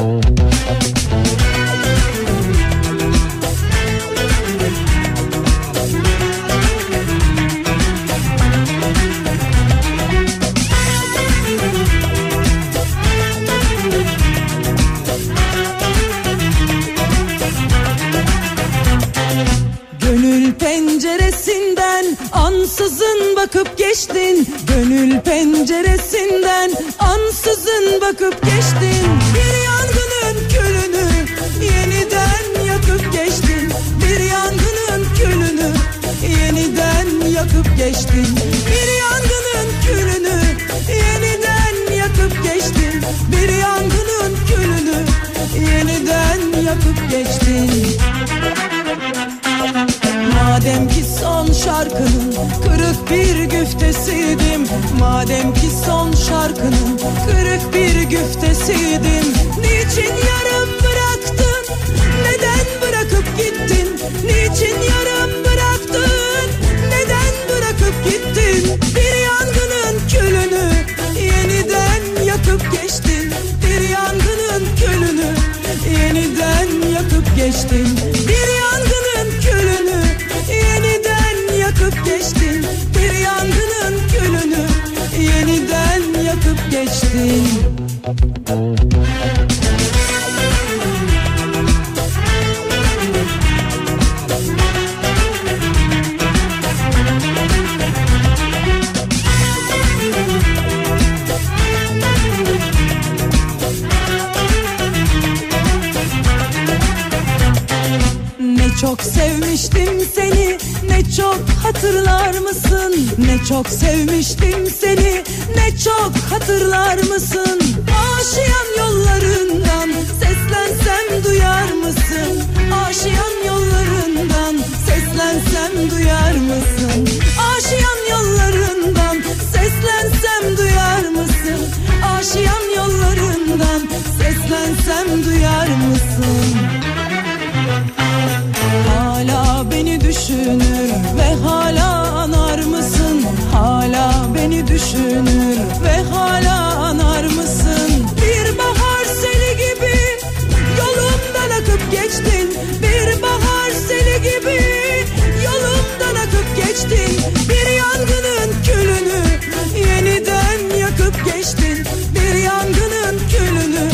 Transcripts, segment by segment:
Gönül bakıp geçtin. Gönül penceresinden ansızın bakıp geçtin. Bir yangının külünü yeniden yakıp geçtin. Bir yangının külünü yeniden yakıp geçtin. Bir yangının külünü yeniden yakıp geçtin. Bir yangının külünü yeniden yakıp geçtin Madem ki son şarkının kırık bir güftesiydim Madem ki son şarkının kırık bir güftesiydim Niçin yarım bıraktın? Neden bırakıp gittin? Niçin yarım bıraktın? Neden bırakıp gittin? Bir yangının külünü yeniden yakıp geçtin Bir yangının külünü yeniden yakıp geçtin Oh. Ne çok sevmiştim seni ne çok hatırlar mısın? Aşiyan yollarından seslensem duyar mısın? Aşiyan yollarından seslensem duyar mısın? Aşiyan yollarından düşünür ve hala anar mısın? Bir bahar seli gibi yolumdan akıp geçtin. Bir bahar seli gibi yolumdan akıp geçtin. Bir yangının külünü yeniden yakıp geçtin. Bir yangının külünü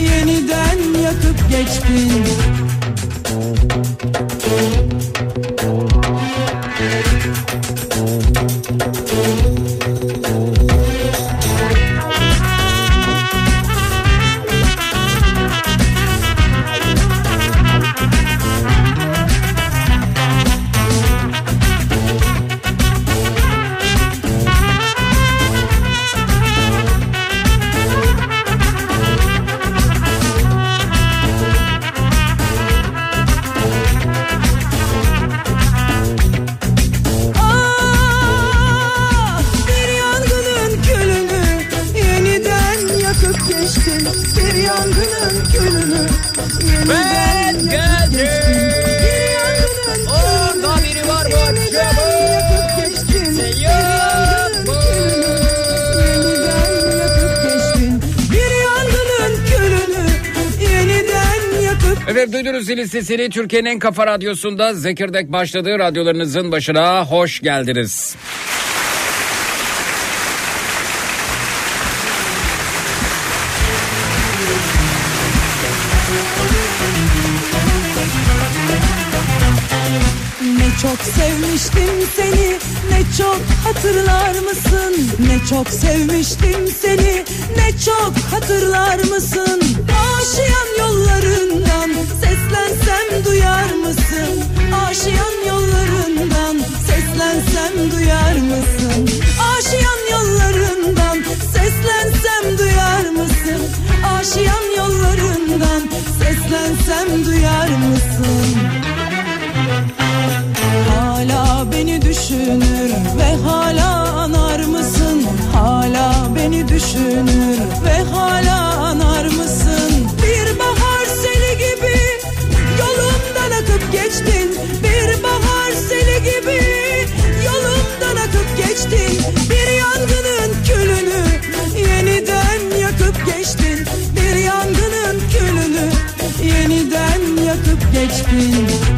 yeniden yakıp geçtin. Duydunuz zilin sesini Türkiye'nin en kafa radyosunda Zekirdek başladı. Radyolarınızın başına hoş geldiniz. Sevmiştim seni. Ne çok hatırlar mısın? Ne çok sevmiştim seni. Ne çok hatırlar mısın? Aşiyan yollarından seslensem duyar mısın? Aşiyan yollarından seslensem duyar mısın? Aşiyan yollarından seslensem duyar mısın? Aşiyan yollarından seslensem duyar mısın Hala beni düşünür ve hala anar mısın? Hala beni düşünür ve hala anar mısın? Bir bahar seli gibi yolumdan akıp geçtin. Bir bahar seli gibi yolumdan akıp geçtin. Bir yangının külünü yeniden yakıp geçtin. Bir yangının külünü yeniden yakıp geçtin.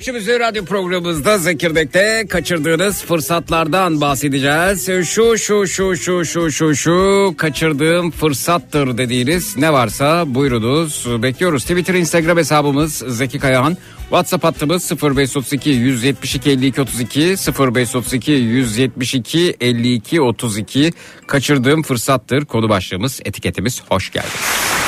Efendim bu akşam üzeri radyo programımızda Zekirdek'te kaçırdığınız fırsatlardan bahsedeceğiz. Şu şu şu şu şu şu şu kaçırdığım fırsattır dediğiniz ne varsa buyurunuz. Bekliyoruz. Twitter, Instagram hesabımız Zeki Kayahan. WhatsApp hattımız 0532 172 52 32 0532 172 52 32 kaçırdığım fırsattır konu başlığımız etiketimiz hoş geldiniz.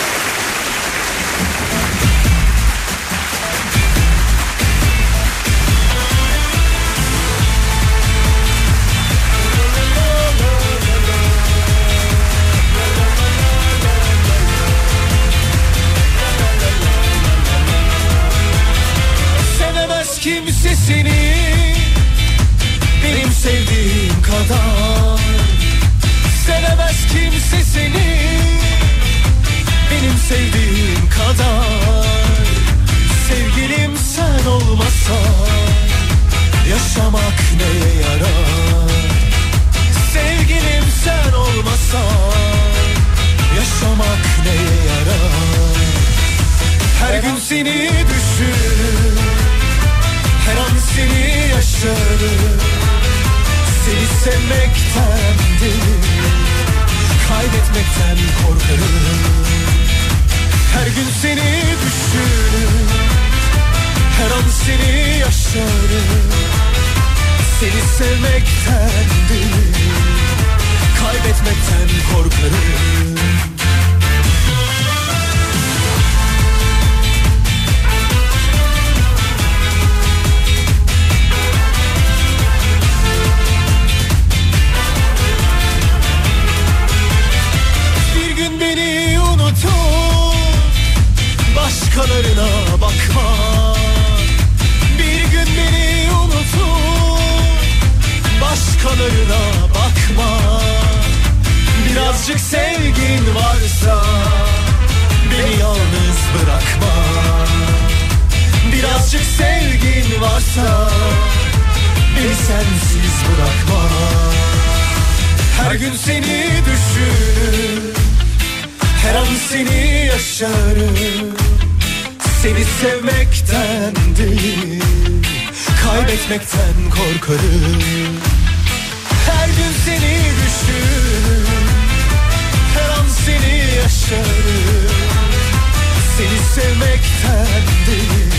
Sevmekten değil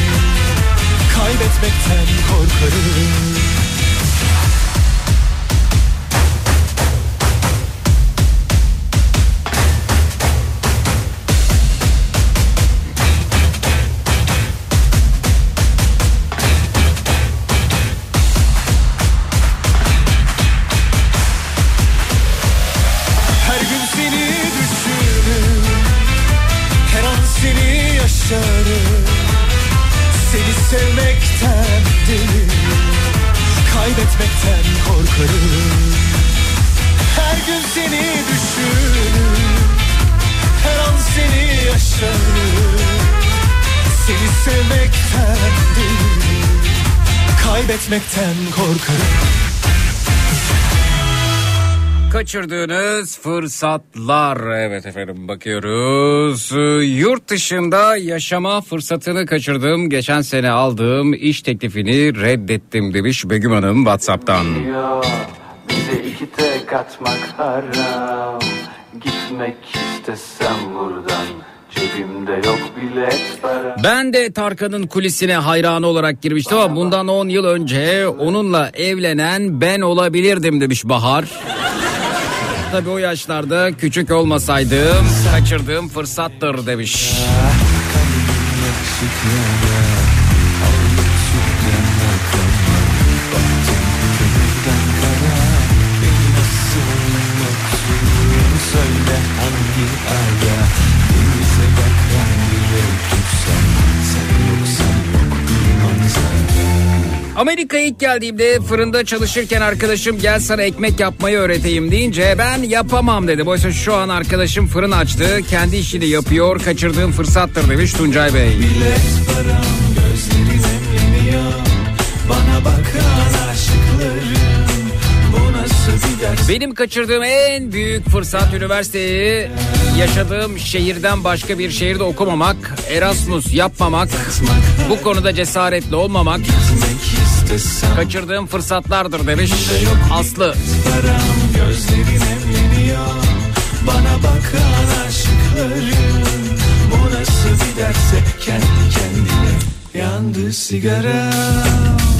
Kaybetmekten korkarım Kaçırdığınız fırsatlar. Evet efendim bakıyoruz. Yurt dışında yaşama fırsatını kaçırdım. Geçen sene aldığım iş teklifini reddettim demiş Begüm Hanım Whatsapp'tan. Bize iki tek atmak haram Gitmek istesem buradan Ben de Tarkan'ın kulisine hayranı olarak girmiştim ama bundan 10 yıl önce onunla evlenen ben olabilirdim demiş Bahar. Tabii o yaşlarda küçük olmasaydım kaçırdığım fırsattır demiş. Amerika'ya ilk geldiğimde fırında çalışırken arkadaşım gel sana ekmek yapmayı öğreteyim deyince ben yapamam dedi. Oysa şu an arkadaşım fırın açtı kendi işini yapıyor kaçırdığım fırsattır demiş Tuncay Bey. Bilet param gözlerin emleniyor Bana bakan Benim kaçırdığım en büyük fırsat üniversiteyi yaşadığım şehirden başka bir şehirde okumamak, Erasmus yapmamak, bu konuda cesaretli olmamak kaçırdığım fırsatlardır demiş Aslı. Bana bakan aşıklarım Bu nasıl bir derse kendi kendine Yandı sigaram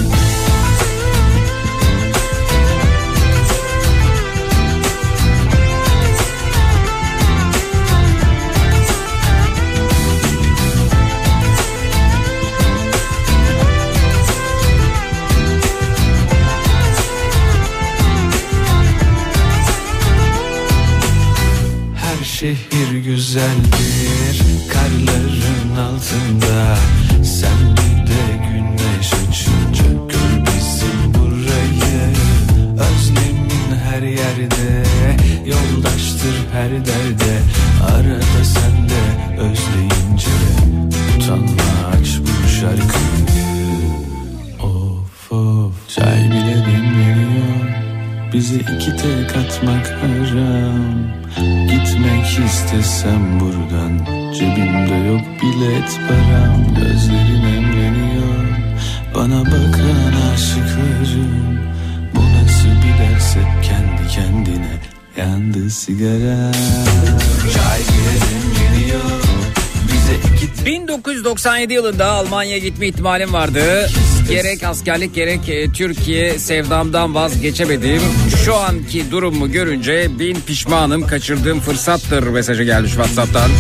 1997 yılında Almanya'ya gitme ihtimalim vardı. Gerek askerlik gerek e, Türkiye sevdamdan vazgeçemedim. Şu anki durumu görünce bin pişmanım kaçırdığım fırsattır mesajı gelmiş Whatsapp'tan.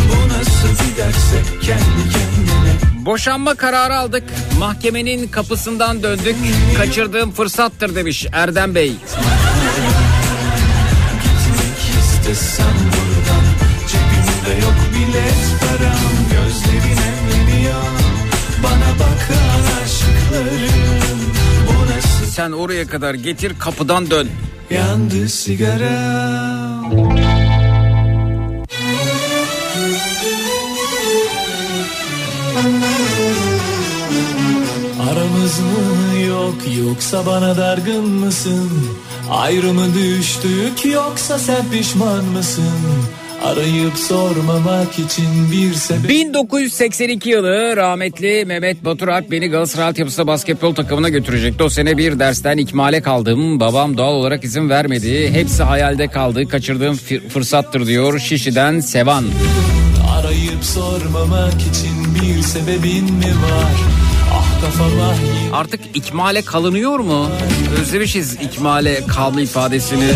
Boşanma kararı aldık. Mahkemenin kapısından döndük. Kaçırdığım fırsattır demiş Erdem Bey. Gitmek istesem buradan Cebimde yok bilet Sen oraya kadar getir kapıdan dön. yandı sigaram Aramız mı yok yoksa bana dargın mısın? Ayrımı düştük yoksa sen pişman mısın? Arayıp sormamak için bir sebep 1982 yılı rahmetli Mehmet Batur Alp beni Galatasaray altyapısı basketbol takımına götürecekti. O sene bir dersten ikmale kaldım. Babam doğal olarak izin vermedi. Hepsi hayalde kaldı. Kaçırdığım fır- fırsattır diyor Şişi'den Sevan. Arayıp sormamak için bir sebebin mi var? Artık ikmale kalınıyor mu? Özlemişiz ikmale kalma ifadesini.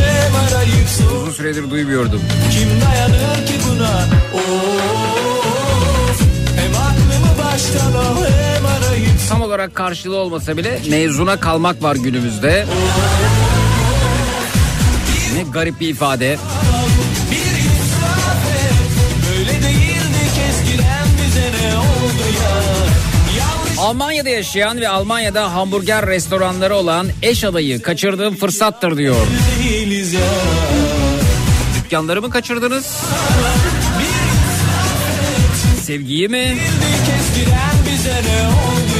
Uzun süredir duymuyordum. Kim dayanır ki buna? Of Hem aklımı baştan al hem arayıp Tam olarak karşılığı olmasa bile mezuna kalmak var günümüzde. Ne garip bir ifade. Almanya'da yaşayan ve Almanya'da hamburger restoranları olan eş adayı kaçırdığım fırsattır diyor. Dükkanları mı kaçırdınız? Sevgiyi mi? Bildik eskiden bize ne oldu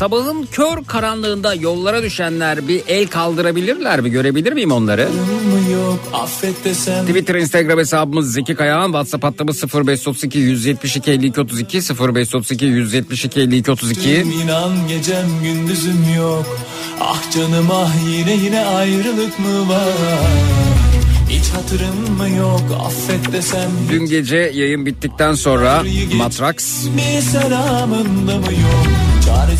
Sabahın kör karanlığında yollara düşenler bir el kaldırabilirler mi? Görebilir miyim onları? yok Twitter, Instagram hesabımız Zeki Kayağan. WhatsApp hattımız 0532 172 52 32 0532 172 52 32. İnan gecem gündüzüm yok Ah canım ah yine yine ayrılık mı var Hiç hatırım mı yok affet desem Dün gece yayın bittikten sonra Matrax Bir selamında mı yok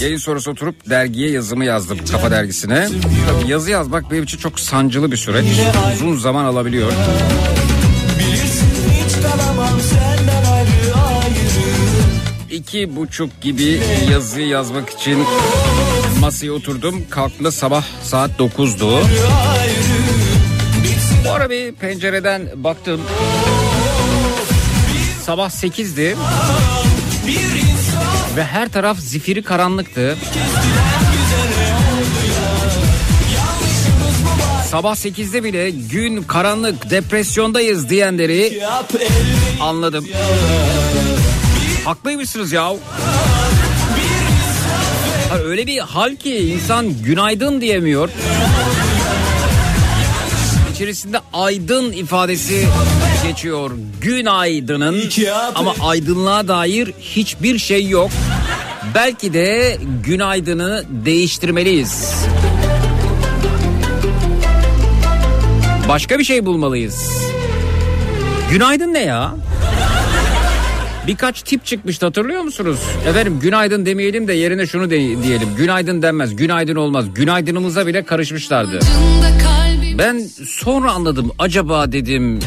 yayın sonrası oturup dergiye yazımı yazdım kafa dergisine. Tabii yazı yazmak benim için çok sancılı bir süreç. Uzun zaman alabiliyor. İki buçuk gibi yazıyı yazmak için masaya oturdum. Kalktığımda sabah saat 9'du. ayrı Bitsin Bu ara bir pencereden baktım. Sabah 8'di bir ve her taraf zifiri karanlıktı. Sabah 8'de bile gün karanlık depresyondayız diyenleri anladım. Haklıymışsınız ya. Ha, öyle bir hal ki insan günaydın diyemiyor. İçerisinde aydın ifadesi geçiyor. Günaydının ama aydınlığa dair hiçbir şey yok. Belki de günaydını değiştirmeliyiz. Başka bir şey bulmalıyız. Günaydın ne ya? Birkaç tip çıkmıştı hatırlıyor musunuz? Efendim günaydın demeyelim de yerine şunu de- diyelim. Günaydın denmez, günaydın olmaz. Günaydınımıza bile karışmışlardı. Ben sonra anladım. Acaba dedim.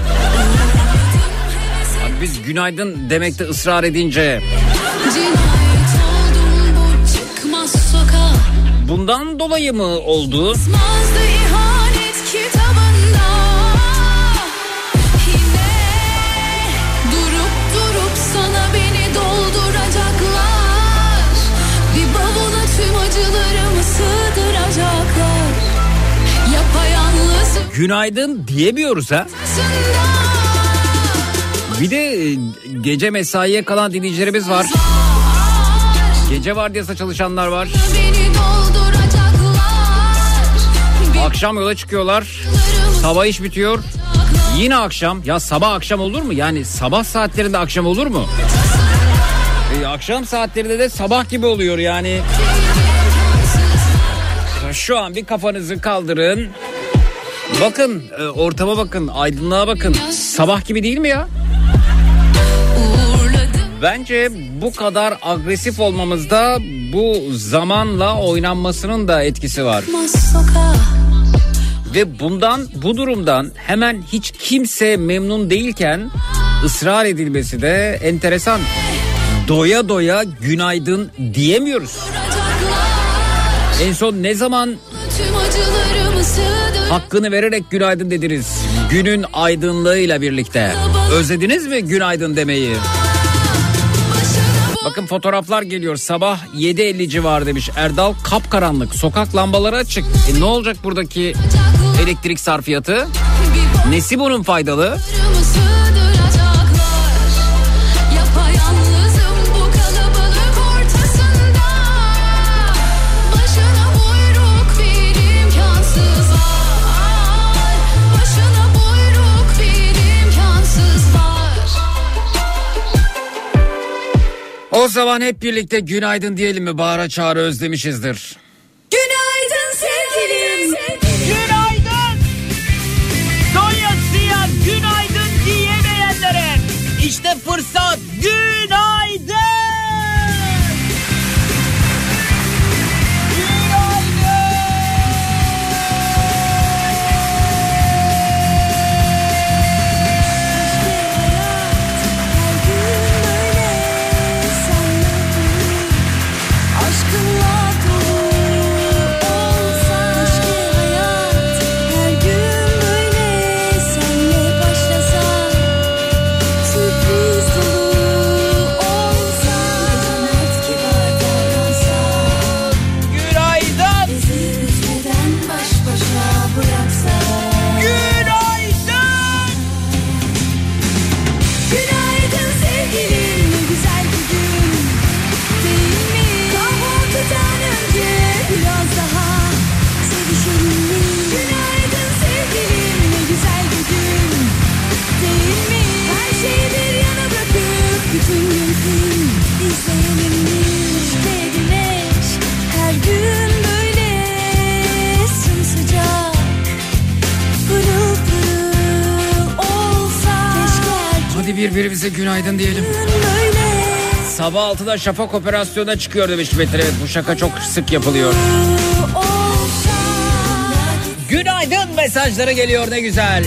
Biz günaydın demekte ısrar edince. Bundan dolayı mı oldu? Günaydın diyemiyoruz ha. Bir de e, gece mesaiye kalan dinleyicilerimiz var. Gece vardiyası çalışanlar var. Akşam yola çıkıyorlar. Sabah iş bitiyor. Yine akşam. Ya sabah akşam olur mu? Yani sabah saatlerinde akşam olur mu? E, akşam saatlerinde de sabah gibi oluyor yani. Şu an bir kafanızı kaldırın. Bakın e, ortama bakın aydınlığa bakın. Sabah gibi değil mi ya? Bence bu kadar agresif olmamızda bu zamanla oynanmasının da etkisi var. Ve bundan bu durumdan hemen hiç kimse memnun değilken ısrar edilmesi de enteresan. Doya doya günaydın diyemiyoruz. En son ne zaman hakkını vererek günaydın dediniz? Günün aydınlığıyla birlikte. Özlediniz mi günaydın demeyi? Bakın fotoğraflar geliyor. Sabah 7.50 civarı demiş. Erdal kapkaranlık. Sokak lambaları açık. E ne olacak buradaki elektrik sarfiyatı? Nesi bunun faydalı? O zaman hep birlikte günaydın diyelim mi? Bağıra çağrı özlemişizdir. Hadi birbirimize günaydın diyelim. Sabah 6'da şafak operasyona çıkıyor demiş Metin. Evet bu şaka çok sık yapılıyor. Günaydın mesajları geliyor ne güzel.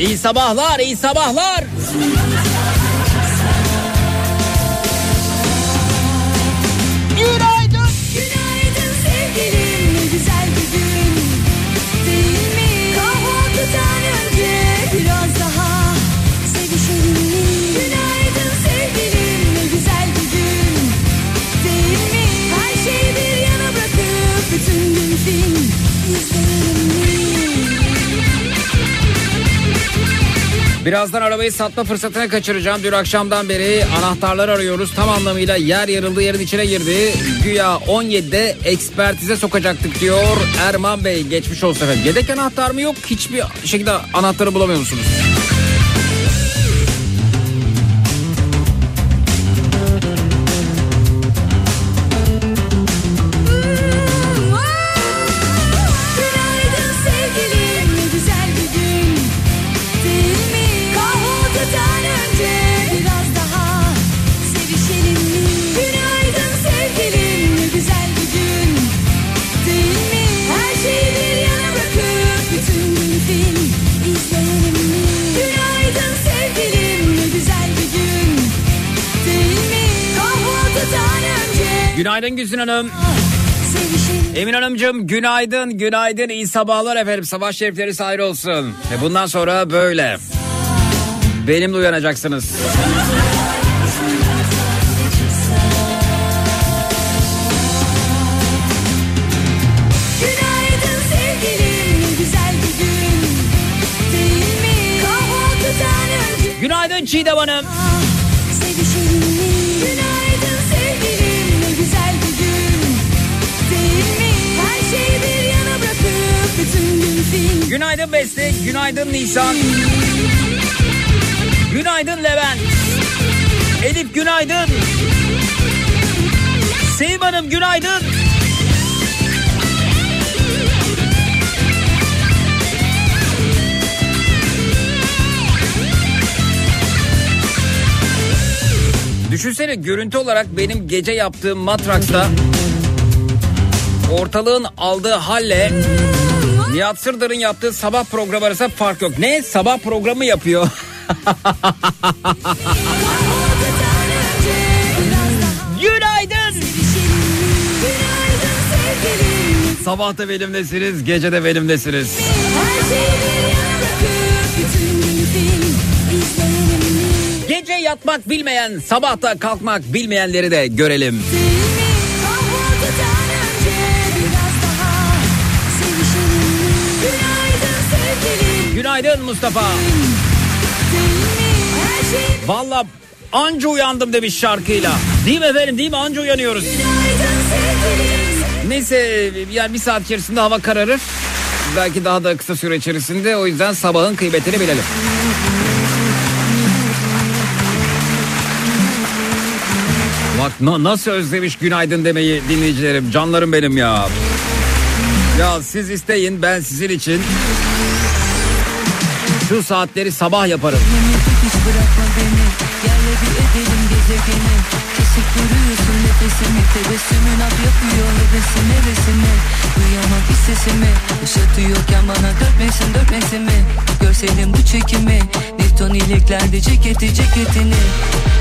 İyi sabahlar, iyi sabahlar. Birazdan arabayı satma fırsatını kaçıracağım. Dün akşamdan beri anahtarlar arıyoruz. Tam anlamıyla yer yarıldı yerin içine girdi. Güya 17'de ekspertize sokacaktık diyor Erman Bey. Geçmiş olsun efendim. Yedek anahtar mı yok? Hiçbir şekilde anahtarı bulamıyor musunuz? Günaydın Güzin Hanım. Emin Hanımcığım günaydın, günaydın, iyi sabahlar efendim. Sabah şerifleri ayrı olsun. Ve bundan sonra böyle. Benimle uyanacaksınız. Günaydın sevgilim ne Günaydın Beste, günaydın Nisan. Günaydın Levent. Elif günaydın. Sevim Hanım günaydın. Düşünsene görüntü olarak benim gece yaptığım Matraks'ta ortalığın aldığı halle Nihat Sırdar'ın yaptığı sabah programı arasında fark yok. Ne? Sabah programı yapıyor. Günaydın. Sabah da benimlesiniz, gece de benimlesiniz. Gece yatmak bilmeyen, sabah da kalkmak bilmeyenleri de görelim. Değil Günaydın Mustafa. Valla anca uyandım demiş şarkıyla. Değil mi efendim değil mi anca uyanıyoruz. Neyse yani bir saat içerisinde hava kararır. Belki daha da kısa süre içerisinde o yüzden sabahın kıymetini bilelim. Bak na- nasıl özlemiş günaydın demeyi dinleyicilerim canlarım benim ya. Ya siz isteyin ben sizin için şu saatleri sabah yaparım. Görseydin bu çekimi Newton iliklerde ceketi ceketini.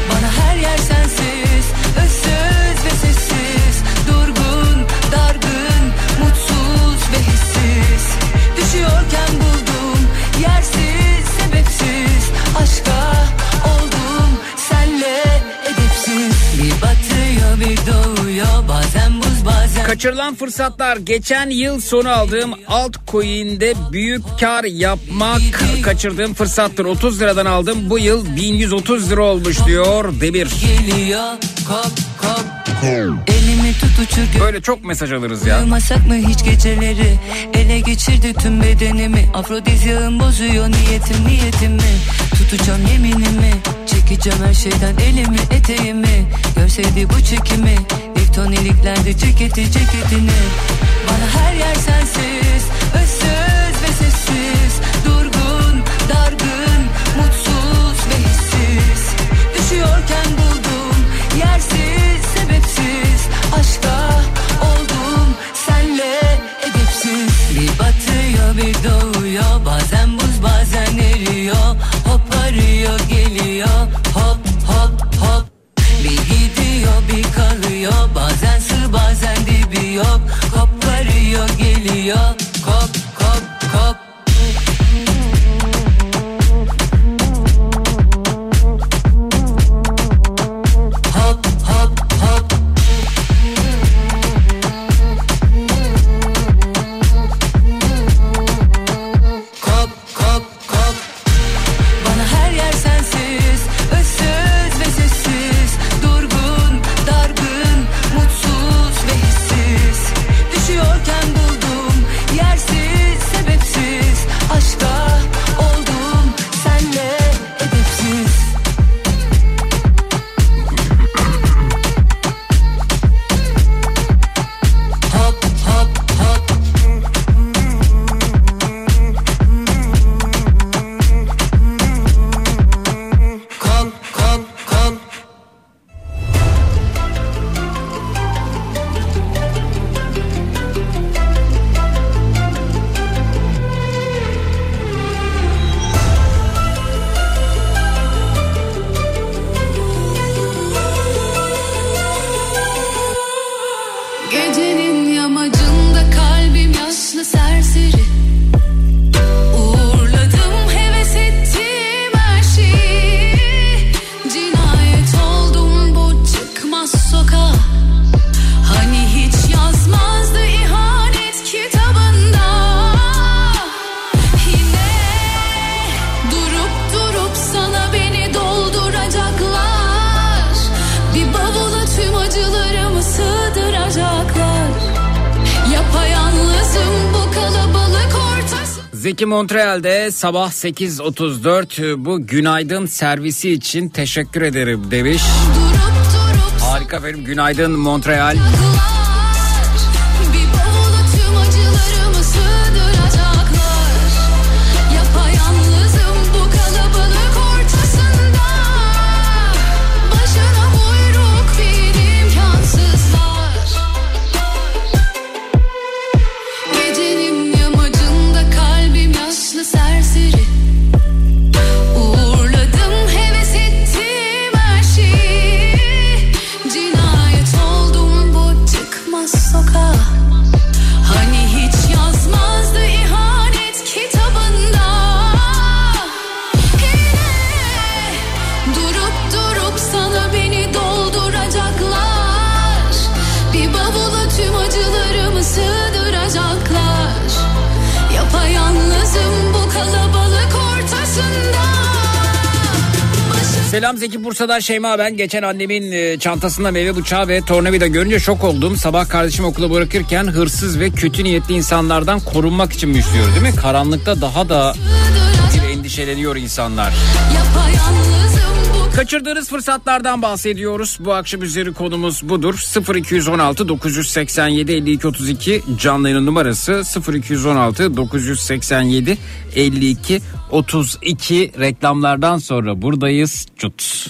Bana her yer sensiz Özsüz ve sessiz. Durgun, dargın, mutsuz ve hissiz. Düşüyorken buldum yersiz Aşka oldum senle edepsiz Bir batıyor bir doğuyor bazen buz bazen Kaçırılan fırsatlar geçen yıl sonu aldığım altcoin'de büyük kar yapmak kaçırdığım fırsattır. 30 liradan aldım bu yıl 1130 lira olmuş diyor Demir. geliyor kop kop Elimi tut uçur Böyle çok mesaj alırız ya. Uyumasak mı hiç geceleri Ele geçirdi tüm bedenimi Afrodizyağım bozuyor niyetim niyetimi Tutacağım yeminimi. Çekeceğim her şeyden elimi eteğimi. Görseydi bu çekimi Newton iliklerde ceketi ceketini. Bana her yer sensiz Özsüz your Zeki Montreal'de sabah 8.34 bu günaydın servisi için teşekkür ederim demiş. Durup durup Harika efendim günaydın Montreal. saklar Selam Zeki Bursa'dan Şeyma ben. Geçen annemin e, çantasında meyve bıçağı ve tornavida görünce şok oldum. Sabah kardeşim okula bırakırken hırsız ve kötü niyetli insanlardan korunmak için müşlüyor değil mi? Karanlıkta daha da endişeleniyor insanlar. Yapayalnızım Kaçırdığınız fırsatlardan bahsediyoruz. Bu akşam üzeri konumuz budur. 0216 987 52 32 canlı yayın numarası 0216 987 52 32 reklamlardan sonra buradayız. Çut.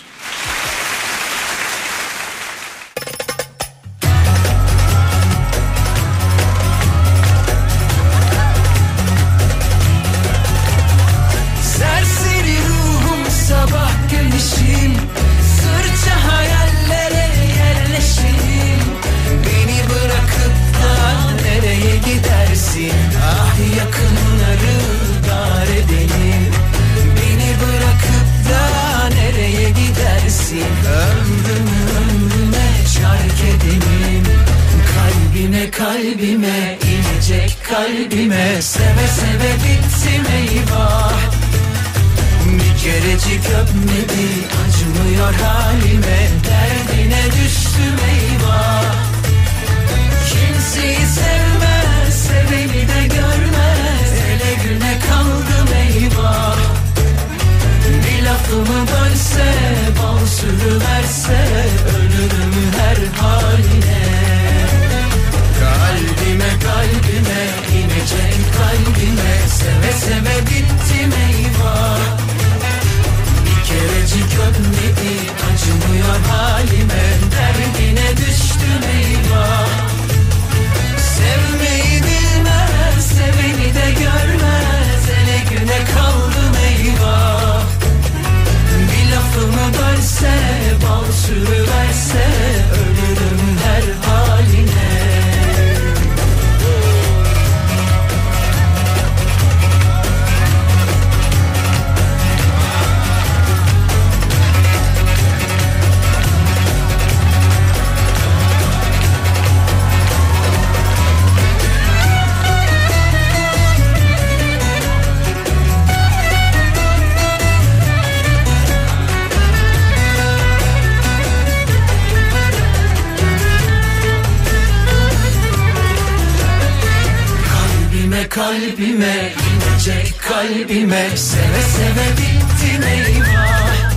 Kalbime Seve seve bittim eyvah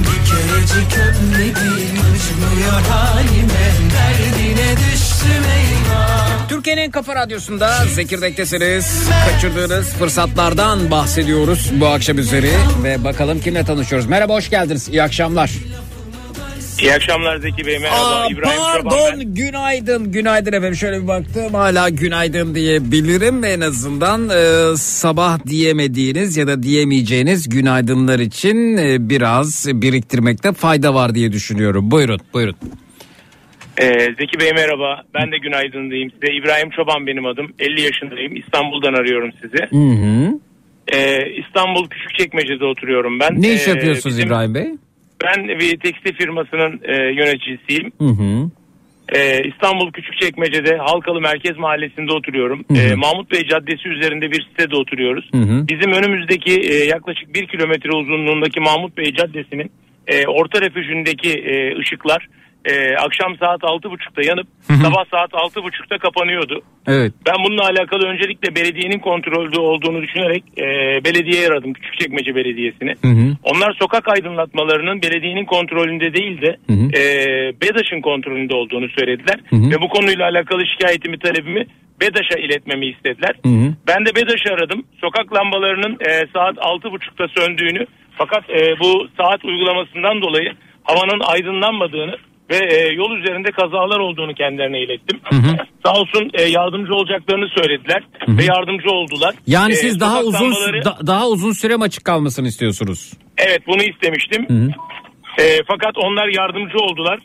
Bir kerecik öpmedi acımıyor halime Derdine düştüm eyvah Türkiye'nin Kafa Radyosu'nda Zekirdek'tesiniz. Kaçırdığınız fırsatlardan bahsediyoruz bu akşam üzeri. Ve bakalım kimle tanışıyoruz. Merhaba hoş geldiniz. İyi akşamlar. İyi akşamlar Zeki Bey merhaba. Aa, İbrahim Çoban pardon ben. günaydın. Günaydın efendim. Şöyle bir baktım hala günaydın diyebilirim. En azından e, sabah diyemediğiniz ya da diyemeyeceğiniz günaydınlar için e, biraz biriktirmekte fayda var diye düşünüyorum. Buyurun buyurun. Ee, Zeki Bey merhaba. Ben de günaydın diyeyim size. İbrahim Çoban benim adım. 50 yaşındayım. İstanbul'dan arıyorum sizi. Hı hı. Ee, İstanbul Küçükçekmece'de oturuyorum ben. Ne iş Ee, yapıyorsunuz bizim- İbrahim Bey? Ben bir tekstil firmasının e, yöneticisiyim Hı hı. Ee, İstanbul Küçükçekmece'de Halkalı Merkez Mahallesi'nde oturuyorum. Hı hı. Ee, Mahmut Bey Caddesi üzerinde bir sitede oturuyoruz. Hı hı. Bizim önümüzdeki e, yaklaşık bir kilometre uzunluğundaki Mahmut Bey Caddesi'nin e, orta refüjündeki e, ışıklar e, akşam saat 6.30'da yanıp sabah saat 6.30'da kapanıyordu. Evet. Ben bununla alakalı öncelikle belediyenin kontrolde olduğunu düşünerek e, belediyeye aradım. Küçükçekmece Belediyesi'ni. Onlar sokak aydınlatmalarının belediyenin kontrolünde değil de e, BEDAŞ'ın kontrolünde olduğunu söylediler. Ve bu konuyla alakalı şikayetimi talebimi BEDAŞ'a iletmemi istediler. Ben de BEDAŞ'ı aradım. Sokak lambalarının e, saat 6.30'da söndüğünü fakat e, bu saat uygulamasından dolayı havanın aydınlanmadığını ve e, yol üzerinde kazalar olduğunu kendilerine ilettim. Sağ olsun e, yardımcı olacaklarını söylediler ve yardımcı oldular. Yani E, siz daha uzun lambaları- da- daha uzun süre mi açık kalmasını istiyorsunuz? Evet bunu istemiştim. E, fakat onlar yardımcı oldular.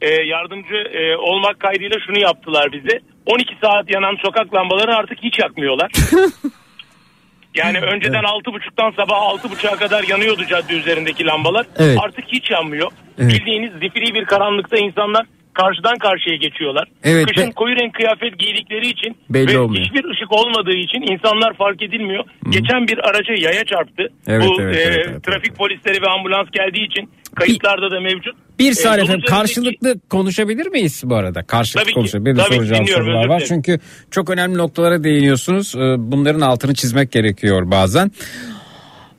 E, yardımcı e, olmak kaydıyla şunu yaptılar bize. 12 saat yanan sokak lambaları artık hiç yakmıyorlar. Yani önceden 6.30'dan sabah 6.30'a kadar yanıyordu cadde üzerindeki lambalar. Evet. Artık hiç yanmıyor. Evet. Bildiğiniz zifiri bir karanlıkta insanlar karşıdan karşıya geçiyorlar. Evet, Kışın be- koyu renk kıyafet giydikleri için Belli ve olmuyor. hiçbir ışık olmadığı için insanlar fark edilmiyor. Geçen bir araca yaya çarptı. Evet, Bu evet, e, evet, evet, trafik polisleri ve ambulans geldiği için kayıtlarda da mevcut. Bir E, saniye efendim karşılıklı konuşabilir miyiz bu arada? Karşılıklı Tabii ki, konuşabilir. Ki, soracağım sorular var. Çünkü çok önemli noktalara değiniyorsunuz. Ee, Bunların altını çizmek gerekiyor bazen.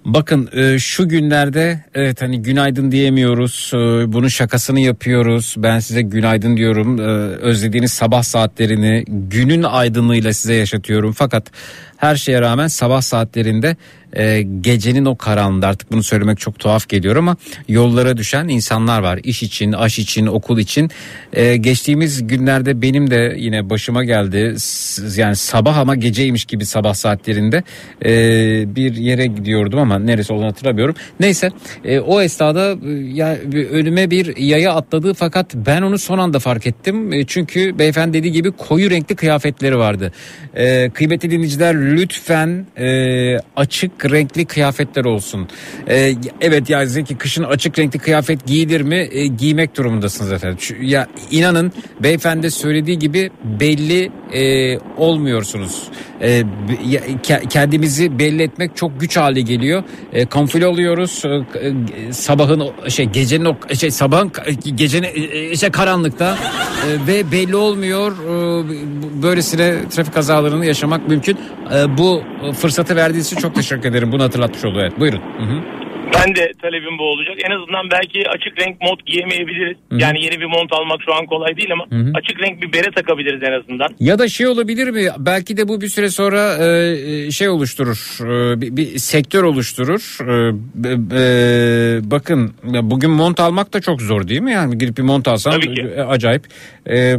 Bakın e, şu günlerde evet hani günaydın diyemiyoruz. E, Bunun şakasını yapıyoruz. Ben size günaydın diyorum. E, Özlediğiniz sabah saatlerini günün aydınlığıyla size yaşatıyorum. Fakat her şeye rağmen sabah saatlerinde e, gecenin o karanlığı artık bunu söylemek çok tuhaf geliyor ama yollara düşen insanlar var. İş için, aş için, okul için. E, geçtiğimiz günlerde benim de yine başıma geldi. Yani sabah ama geceymiş gibi sabah saatlerinde e, bir yere gidiyordum ama neresi olduğunu hatırlamıyorum. Neyse e, o esnada e, ya, önüme bir yaya atladı fakat ben onu son anda fark ettim. E, çünkü beyefendi dediği gibi koyu renkli kıyafetleri vardı. E, kıymetli dinleyiciler lütfen e, açık renkli kıyafetler olsun. E, evet ya Zeki kışın açık renkli kıyafet giyilir mi? E, giymek durumundasınız. Şu- ya inanın beyefendi söylediği gibi belli e, olmuyorsunuz. E, kendimizi belli etmek çok güç hale geliyor. E, kamufle oluyoruz. E, e, sabahın şey gecenin o şey sabahın gecenin e, şey karanlıkta e, ve belli olmuyor. E, böylesine trafik kazalarını yaşamak mümkün. E, bu fırsatı verdiğiniz için çok teşekkür ederim. Bunu hatırlatmış oldu. Evet. Buyurun. Hı hı. Ben de talebim bu olacak. En azından belki açık renk mont giyemeyebiliriz. Yani yeni bir mont almak şu an kolay değil ama açık renk bir bere takabiliriz en azından. Ya da şey olabilir mi? Belki de bu bir süre sonra e, şey oluşturur. e, bir, bir sektör oluşturur. E, b- e, bakın bugün mont almak da çok zor değil mi? Yani gidip bir mont alsan e, acayip. E,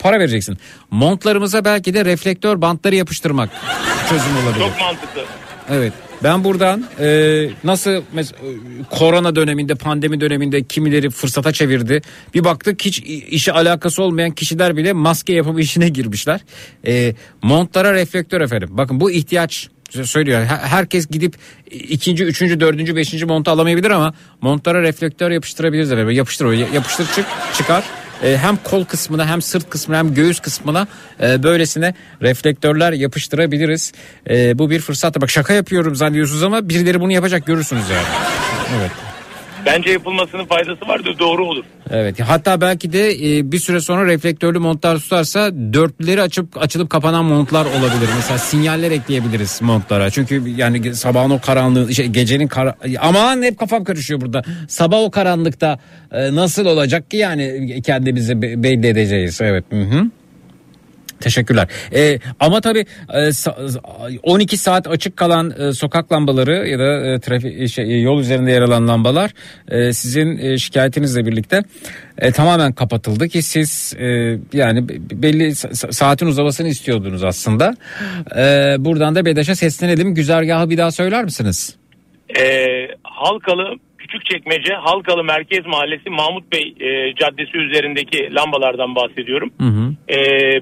para vereceksin. Montlarımıza belki de reflektör bantları yapıştırmak çözüm olabilir. Çok mantıklı. Evet. Ben buradan e, nasıl mes- e, korona döneminde pandemi döneminde kimileri fırsata çevirdi. Bir baktık hiç işe alakası olmayan kişiler bile maske yapımı işine girmişler. E, montlara reflektör efendim. Bakın bu ihtiyaç söylüyor. Her- Herkes gidip ikinci, üçüncü, dördüncü, beşinci montu alamayabilir ama montlara reflektör yapıştırabiliriz. Yapıştır. Yapıştır çık, çıkar. E, hem kol kısmına hem sırt kısmına hem göğüs kısmına e, böylesine reflektörler yapıştırabiliriz. E, bu bir fırsat. Bak şaka yapıyorum zannediyorsunuz ama birileri bunu yapacak görürsünüz yani. Evet. Bence yapılmasının faydası vardır doğru olur. Evet. Hatta belki de e, bir süre sonra reflektörlü montlar tutarsa dörtlüleri açıp açılıp kapanan montlar olabilir. Mesela sinyaller ekleyebiliriz montlara. Çünkü yani sabahın o karanlığı, şey, gecenin kara... aman hep kafam karışıyor burada. Sabah o karanlıkta e, nasıl olacak ki yani kendimizi be- belli edeceğiz. Evet. Hı hı. Teşekkürler. Ee, ama tabii e, sa- 12 saat açık kalan e, sokak lambaları ya da e, trafik şey, e, yol üzerinde yer alan lambalar e, sizin e, şikayetinizle birlikte e, tamamen kapatıldı ki siz e, yani be- belli sa- saatin uzamasını istiyordunuz aslında. E, buradan da BEDAŞ'a seslenelim. Güzergahı bir daha söyler misiniz? Ee, Halkalı Küçükçekmece Halkalı Merkez Mahallesi Mahmut Bey e, Caddesi üzerindeki lambalardan bahsediyorum. Ee,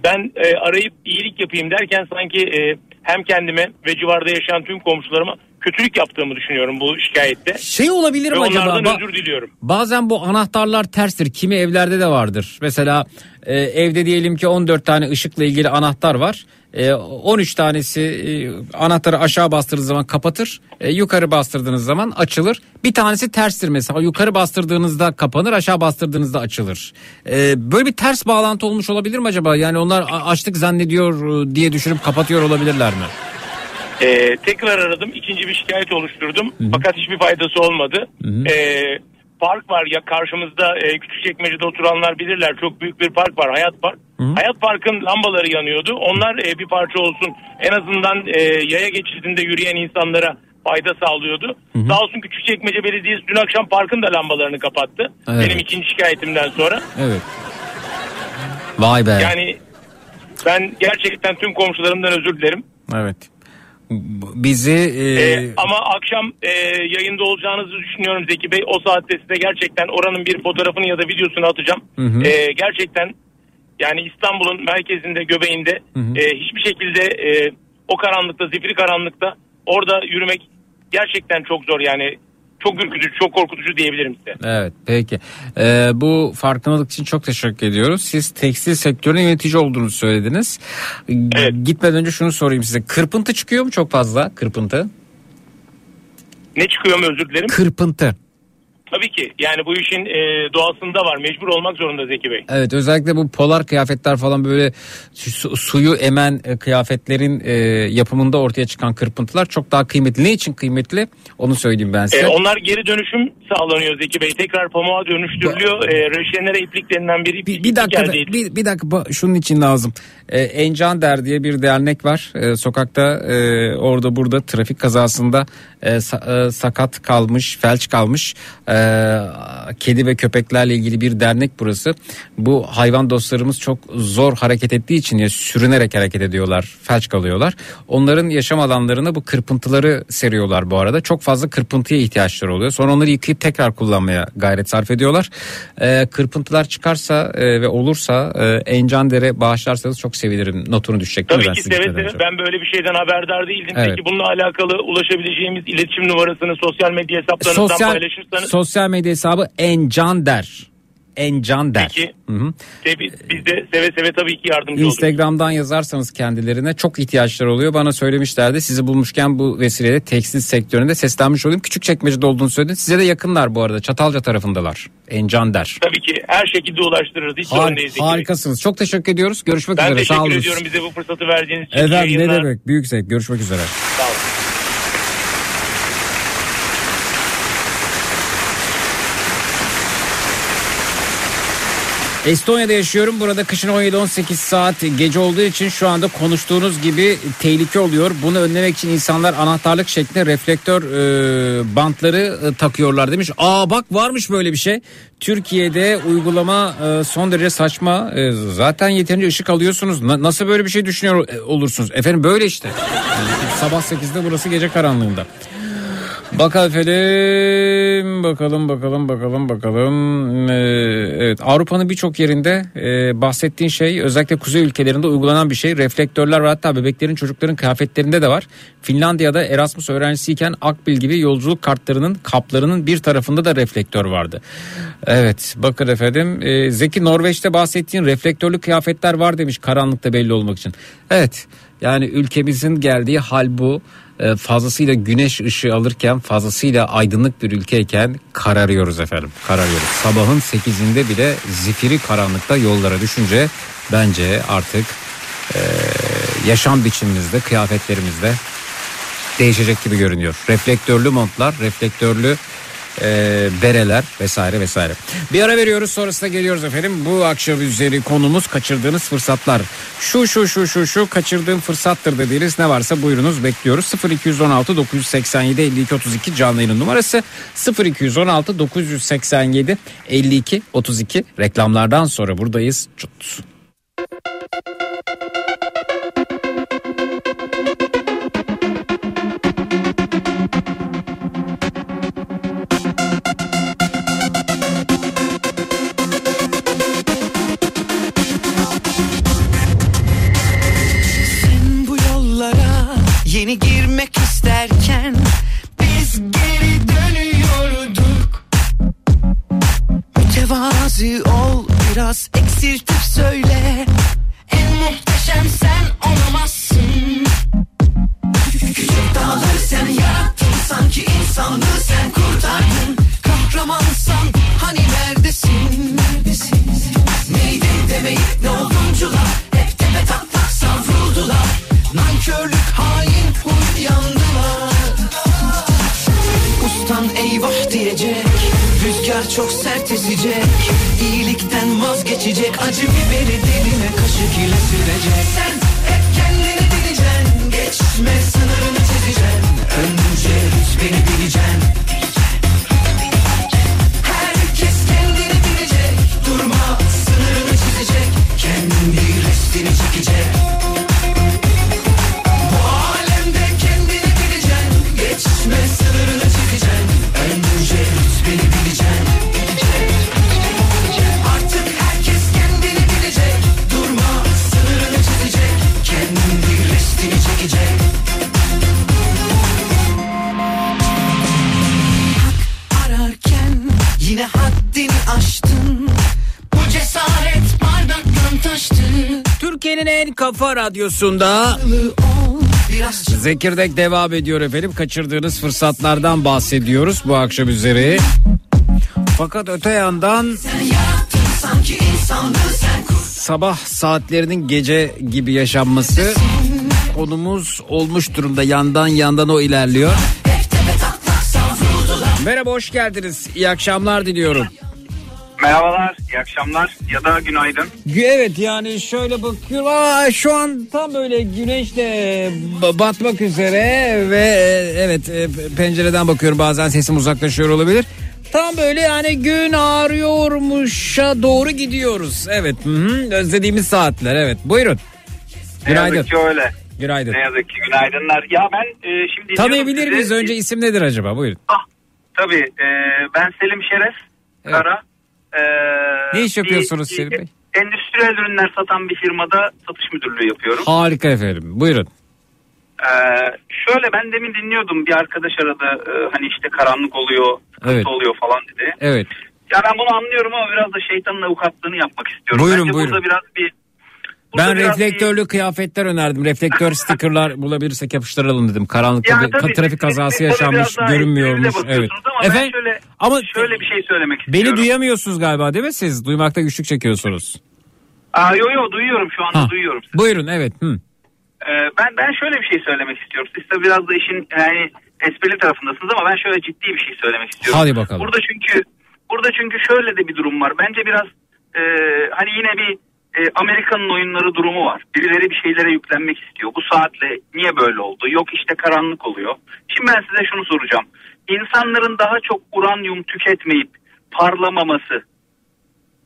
ben e, arayıp iyilik yapayım derken sanki e, hem kendime ve civarda yaşayan tüm komşularıma kötülük yaptığımı düşünüyorum bu şikayette. Şey olabilir Ve mi acaba? onlardan özür diliyorum. Bazen bu anahtarlar terstir. Kimi evlerde de vardır. Mesela e, evde diyelim ki 14 tane ışıkla ilgili anahtar var. E, 13 tanesi e, anahtarı aşağı bastırdığınız zaman kapatır. E, yukarı bastırdığınız zaman açılır. Bir tanesi terstir mesela. Yukarı bastırdığınızda kapanır, aşağı bastırdığınızda açılır. E, böyle bir ters bağlantı olmuş olabilir mi acaba? Yani onlar açlık zannediyor e, diye düşünüp kapatıyor olabilirler mi? Ee, tekrar aradım. ikinci bir şikayet oluşturdum. Fakat hiçbir faydası olmadı. Ee, park var ya karşımızda e, Küçükçekmece'de oturanlar bilirler. Çok büyük bir park var. Hayat Park. Hayat Park'ın lambaları yanıyordu. Onlar e, bir parça olsun en azından e, yaya geçidinde yürüyen insanlara fayda sağlıyordu. Sağ olsun Küçükçekmece Belediyesi dün akşam parkın da lambalarını kapattı. Evet. Benim ikinci şikayetimden sonra. Evet. Vay be. Yani ben gerçekten tüm komşularımdan özür dilerim. Evet. Bizi e, Ee, ama akşam e, yayında olacağınızı düşünüyorum Zeki Bey. O saatte size gerçekten oranın bir fotoğrafını ya da videosunu atacağım. Ee, gerçekten yani İstanbul'un merkezinde, göbeğinde e, hiçbir şekilde e, o karanlıkta, zifiri karanlıkta orada yürümek gerçekten çok zor yani. Çok ürkütücü, çok korkutucu diyebilirim size. Evet peki. Ee, bu farkındalık için çok teşekkür ediyoruz. Siz tekstil sektörünün yönetici olduğunu söylediniz. Evet. Gitmeden önce şunu sorayım size. Kırpıntı çıkıyor mu çok fazla? Kırpıntı. Ne çıkıyor mu özür dilerim. Kırpıntı. Tabii ki yani bu işin e, doğasında var. Mecbur olmak zorunda Zeki Bey. Evet özellikle bu polar kıyafetler falan böyle su- suyu emen e, kıyafetlerin e, yapımında ortaya çıkan kırpıntılar çok daha kıymetli. Ne için kıymetli? Onu söyleyeyim ben size. E, onlar geri dönüşüm sağlanıyor Zeki Bey. Tekrar pamuğa dönüştürülüyor. E, rejenere iplik denilen bir iplik Bir, bir dakika ediliyor. bir, bir dakika şunun için lazım. Ee, Encan Der diye bir dernek var. Ee, sokakta e, orada burada trafik kazasında e, sa- e, sakat kalmış, felç kalmış e, kedi ve köpeklerle ilgili bir dernek burası. Bu hayvan dostlarımız çok zor hareket ettiği için ya sürünerek hareket ediyorlar, felç kalıyorlar. Onların yaşam alanlarına bu kırpıntıları seriyorlar bu arada. Çok fazla kırpıntıya ihtiyaçları oluyor. Sonra onları yıkayıp tekrar kullanmaya gayret sarf ediyorlar. Ee, kırpıntılar çıkarsa e, ve olursa e, Encan Der'e bağışlarsanız çok sevinirim. Notunu düşecek değil mi? Tabii Ben ki seve? Ben böyle bir şeyden haberdar değildim. Evet. Peki bununla alakalı ulaşabileceğimiz iletişim numarasını sosyal medya hesaplarınızdan Sosyal, paylaşırsanız sosyal medya hesabı Encan Der. Encan Der. Peki. Hı hı. tabii biz de seve seve tabii ki yardımcı oluruz. Instagram'dan yazarsanız kendilerine çok ihtiyaçları oluyor. Bana söylemişlerdi. Sizi bulmuşken bu vesileyle tekstil sektöründe seslenmiş olayım. Küçük çekmecede olduğunu söyledin. Size de yakınlar bu arada. Çatalca tarafındalar. Encan Der. Tabii ki her şekilde ulaştırırız. Hiç Har- harikasınız. Çok teşekkür ediyoruz. Görüşmek Ben üzere. Sağ teşekkür ediyorum bize bu fırsatı verdiğiniz için. Efendim ne demek? Büyük zevk. Görüşmek üzere. Sağ olun. Estonya'da yaşıyorum. Burada kışın 17-18 saat gece olduğu için şu anda konuştuğunuz gibi tehlike oluyor. Bunu önlemek için insanlar anahtarlık şeklinde reflektör e, bantları e, takıyorlar demiş. Aa bak varmış böyle bir şey. Türkiye'de uygulama e, son derece saçma. E, zaten yeterince ışık alıyorsunuz. Na- nasıl böyle bir şey düşünüyor e, olursunuz? Efendim böyle işte. Yani sabah 8'de burası gece karanlığında. Bakalım efendim bakalım bakalım bakalım bakalım. Ee, evet Avrupa'nın birçok yerinde e, bahsettiğin şey özellikle kuzey ülkelerinde uygulanan bir şey. Reflektörler ve hatta bebeklerin çocukların kıyafetlerinde de var. Finlandiya'da Erasmus öğrencisiyken Akbil gibi yolculuk kartlarının kaplarının bir tarafında da reflektör vardı. Evet bakın efendim e, Zeki Norveç'te bahsettiğin reflektörlü kıyafetler var demiş karanlıkta belli olmak için. Evet yani ülkemizin geldiği hal bu fazlasıyla güneş ışığı alırken fazlasıyla aydınlık bir ülkeyken kararıyoruz efendim kararıyoruz. Sabahın 8'inde bile zifiri karanlıkta yollara düşünce bence artık e, yaşam biçimimizde kıyafetlerimizde değişecek gibi görünüyor. Reflektörlü montlar, reflektörlü e, bereler vesaire vesaire. Bir ara veriyoruz sonrasında geliyoruz efendim. Bu akşam üzeri konumuz kaçırdığınız fırsatlar. Şu şu şu şu şu kaçırdığım fırsattır dediğiniz ne varsa buyurunuz bekliyoruz. 0216 987 52 32 canlı yayın numarası 0216 987 52 32 reklamlardan sonra buradayız. Çut. Biraz eksiltip söyle. En muhteşem sen olamazsın. Küçük dağları sen yarattın Sanki insanlığı sen kurtardın. Kahramansan hani neredesin? Neydin demeyip ne oluncular Hep tepe taklak savruldular. Nankörlük hain huy çok sert esecek. İyilikten vazgeçecek. Acı biberi diline kaşık ile sürecek. Sen hep kendini bileceksin. Geçme sınırını çizeceksin. Önce rütbeni bileceksin. Herkes kendini bilecek. Durma sınırını çizecek. Kendi restini çekecek radyosunda Zekirdek devam ediyor efendim. Kaçırdığınız fırsatlardan bahsediyoruz bu akşam üzeri. Fakat öte yandan sabah saatlerinin gece gibi yaşanması konumuz olmuş durumda. Yandan yandan o ilerliyor. Merhaba hoş geldiniz. İyi akşamlar diliyorum. Merhabalar, iyi akşamlar ya da günaydın. Evet yani şöyle bakıyorum. Aa, şu an tam böyle güneş de ba- batmak üzere ve e, evet e, pencereden bakıyorum bazen sesim uzaklaşıyor olabilir. Tam böyle yani gün ağrıyormuşa doğru gidiyoruz. Evet hı hı, özlediğimiz saatler evet buyurun. Ne Günaydın. yazık ki öyle. Günaydın. Ne yazık ki günaydınlar. Ya ben e, şimdi... Tanıyabilir miyiz önce isim nedir acaba buyurun. Ah, tabii e, ben Selim Şeref Evet. Kara. E, Ne iş yapıyorsunuz bir- Selim Bey? Endüstriyel ürünler satan bir firmada satış müdürlüğü yapıyorum. Harika efendim buyurun. Ee, şöyle ben demin dinliyordum bir arkadaş aradı e, hani işte karanlık oluyor, Evet. oluyor falan dedi. Evet Ya ben bunu anlıyorum ama biraz da şeytanın avukatlığını yapmak istiyorum. Buyurun, Bence buyurun. burada biraz bir ben biraz bir- reflektörlü kıyafetler önerdim. Reflektör stickerlar bulabilirsek yapıştıralım dedim. Karanlıkta Yani bir tabii trafik kazası yaşanmış görünmüyormuş. Evet. Ama Efendim ben şöyle, ama şöyle bir şey söylemek beni istiyorum. duyamıyorsunuz galiba değil mi siz? Duymakta güçlük çekiyorsunuz. Aa, yo yo duyuyorum şu anda Ha. duyuyorum. Buyurun evet. Hı. Ee, ben ben şöyle bir şey söylemek istiyorum. Siz de biraz da işin yani esprili tarafındasınız ama ben şöyle ciddi bir şey söylemek istiyorum. Hadi bakalım. Burada çünkü burada çünkü şöyle de bir durum var. Bence biraz e, hani yine bir e, Amerika'nın oyunları durumu var. Birileri bir şeylere yüklenmek istiyor. Bu saatle niye böyle oldu? Yok işte karanlık oluyor. Şimdi ben size şunu soracağım. İnsanların daha çok uranyum tüketmeyip parlamaması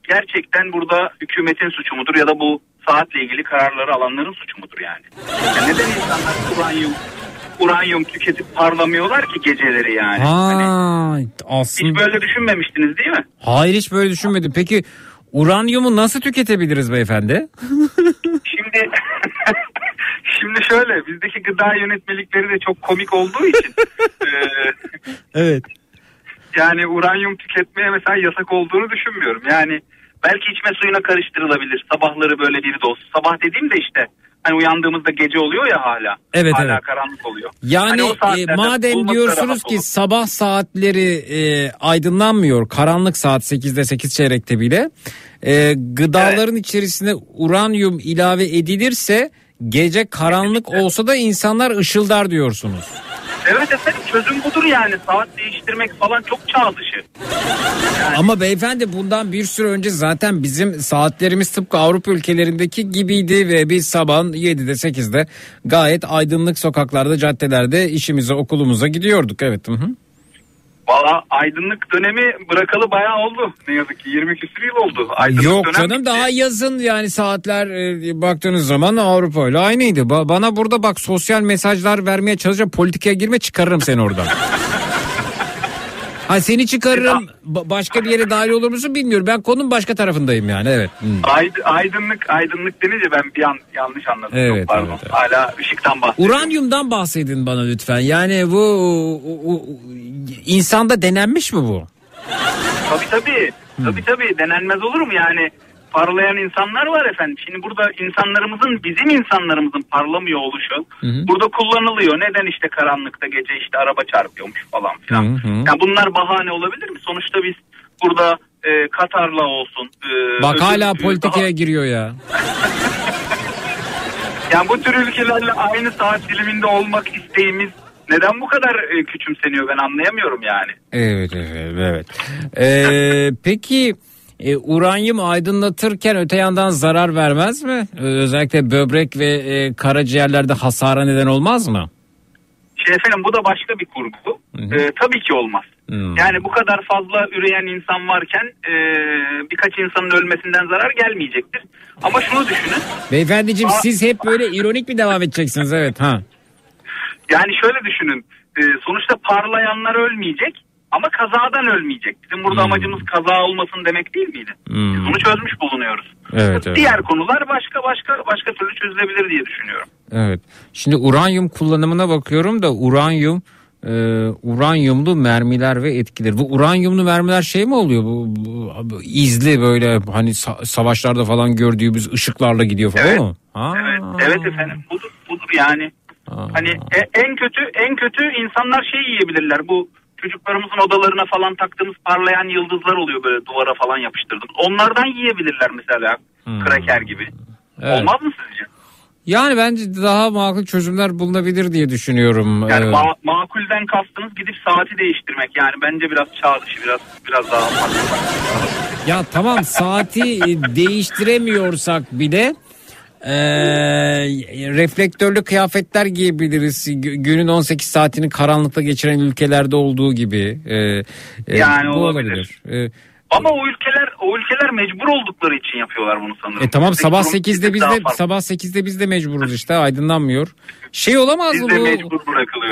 gerçekten burada hükümetin suçu mudur ya da bu saatle ilgili kararları alanların suçu mudur yani? Ya neden insanlar uranyum uranyum tüketip parlamıyorlar ki geceleri yani? Hani Ha, hiç aslında böyle düşünmemiştiniz değil mi? hayır hiç böyle düşünmedim. Peki uranyumu nasıl tüketebiliriz beyefendi? Şimdi şimdi şöyle bizdeki gıda yönetmelikleri de çok komik olduğu için eee, Evet. yani uranyum tüketmeye mesela yasak olduğunu düşünmüyorum. Yani belki içme suyuna karıştırılabilir. Sabahları böyle bir doz. Sabah dediğim de işte hani uyandığımızda gece oluyor ya hala. Evet, hala evet. karanlık oluyor. Yani Hani e, madem diyorsunuz ki olur. sabah saatleri e, aydınlanmıyor karanlık saat 8'de 8 çeyrekte bile e, gıdaların içerisine uranyum ilave edilirse gece karanlık olsa da insanlar ışıldar diyorsunuz. Evet efendim çözüm budur yani. Saat değiştirmek falan çok çağ dışı. Ama beyefendi bundan bir süre önce zaten bizim saatlerimiz tıpkı Avrupa ülkelerindeki gibiydi ve biz sabahın 7'de 8'de gayet aydınlık sokaklarda caddelerde işimize okulumuza gidiyorduk evet. Hı hı. Valla aydınlık dönemi bırakalı bayağı oldu. Ne yazık ki 20 küsur yıl oldu. Aydınlık Yok dönem canım bitti. daha yazın yani saatler e, baktığınız zaman Avrupa ile aynıydı. Ba- bana burada bak sosyal mesajlar vermeye çalışacağım politikaya girme çıkarırım seni oradan. Ha seni çıkarırım ba- başka bir yere dahil olur musun bilmiyorum. Ben konunun başka tarafındayım yani evet. Ayd- aydınlık aydınlık denince ben bir an yanlış anladım. Evet, Çok pardon. evet, evet. Hala ışıktan bahsediyorum. Uranyumdan bahsedin bana lütfen. Yani bu o- o- insanda denenmiş mi bu? Tabii tabii. Tabii tabii denenmez olur mu yani? Parlayan insanlar var efendim. Şimdi burada insanlarımızın bizim insanlarımızın parlamıyor oluşu burada kullanılıyor. Neden işte karanlıkta gece işte araba çarpıyormuş falan filan. Yani bunlar bahane olabilir mi? Sonuçta biz burada e, Katar'la olsun. e, Bak öbür- hala politikaya giriyor ya. Yani bu tür ülkelerle aynı saat diliminde olmak isteğimiz neden bu kadar e, küçümseniyor ben anlayamıyorum yani. Evet evet evet. Ee, peki e, uranyum aydınlatırken öte yandan zarar vermez mi? Ee, özellikle böbrek ve e, karaciğerlerde hasara neden olmaz mı? Şey efendim bu da başka bir kurgu. E, tabii ki olmaz. Hmm. Yani bu kadar fazla üreyen insan varken e, birkaç insanın ölmesinden zarar gelmeyecektir. Ama şunu düşünün. Beyefendiciğim Aa. siz hep böyle ironik mi devam edeceksiniz? Evet ha. Yani şöyle düşünün. e, sonuçta parlayanlar ölmeyecek ama kazadan ölmeyecek. Bizim burada amacımız kaza olmasın demek değil miydi? Hmm. Biz bunu çözmüş bulunuyoruz. Evet evet. Diğer konular başka başka başka türlü çözülebilir diye düşünüyorum. Evet. Şimdi uranyum kullanımına bakıyorum da uranyum e, uranyumlu mermiler ve etkileri. Bu uranyumlu mermiler şey mi oluyor? Bu, bu- bu izli böyle hani sa- savaşlarda falan gördüğümüz ışıklarla gidiyor falan Evet. mı? Ha. Evet, evet efendim. Budur, budur yani. Hani e- en kötü en kötü insanlar şey yiyebilirler. Bu çocuklarımızın odalarına falan taktığımız parlayan yıldızlar oluyor böyle duvara falan yapıştırdım. Onlardan yiyebilirler mesela kraker gibi. Evet. Olmaz mı sizce? Yani bence daha makul çözümler bulunabilir diye düşünüyorum. Yani Ee, ma- makulden kastınız gidip saati değiştirmek. Yani bence biraz çağ dışı biraz biraz daha. Ya tamam saati değiştiremiyorsak bile e, reflektörlü kıyafetler giyebiliriz. Gü- Günün 18 saatini karanlıkta geçiren ülkelerde olduğu gibi. E, e, Yani bu olabilir. E, Ama o ülkeler o ülkeler mecbur oldukları için yapıyorlar bunu sanırım. e tamam sabah durum 8'de biz de sabah 8'de biz de mecburuz işte aydınlanmıyor. Şey olamaz mı bu?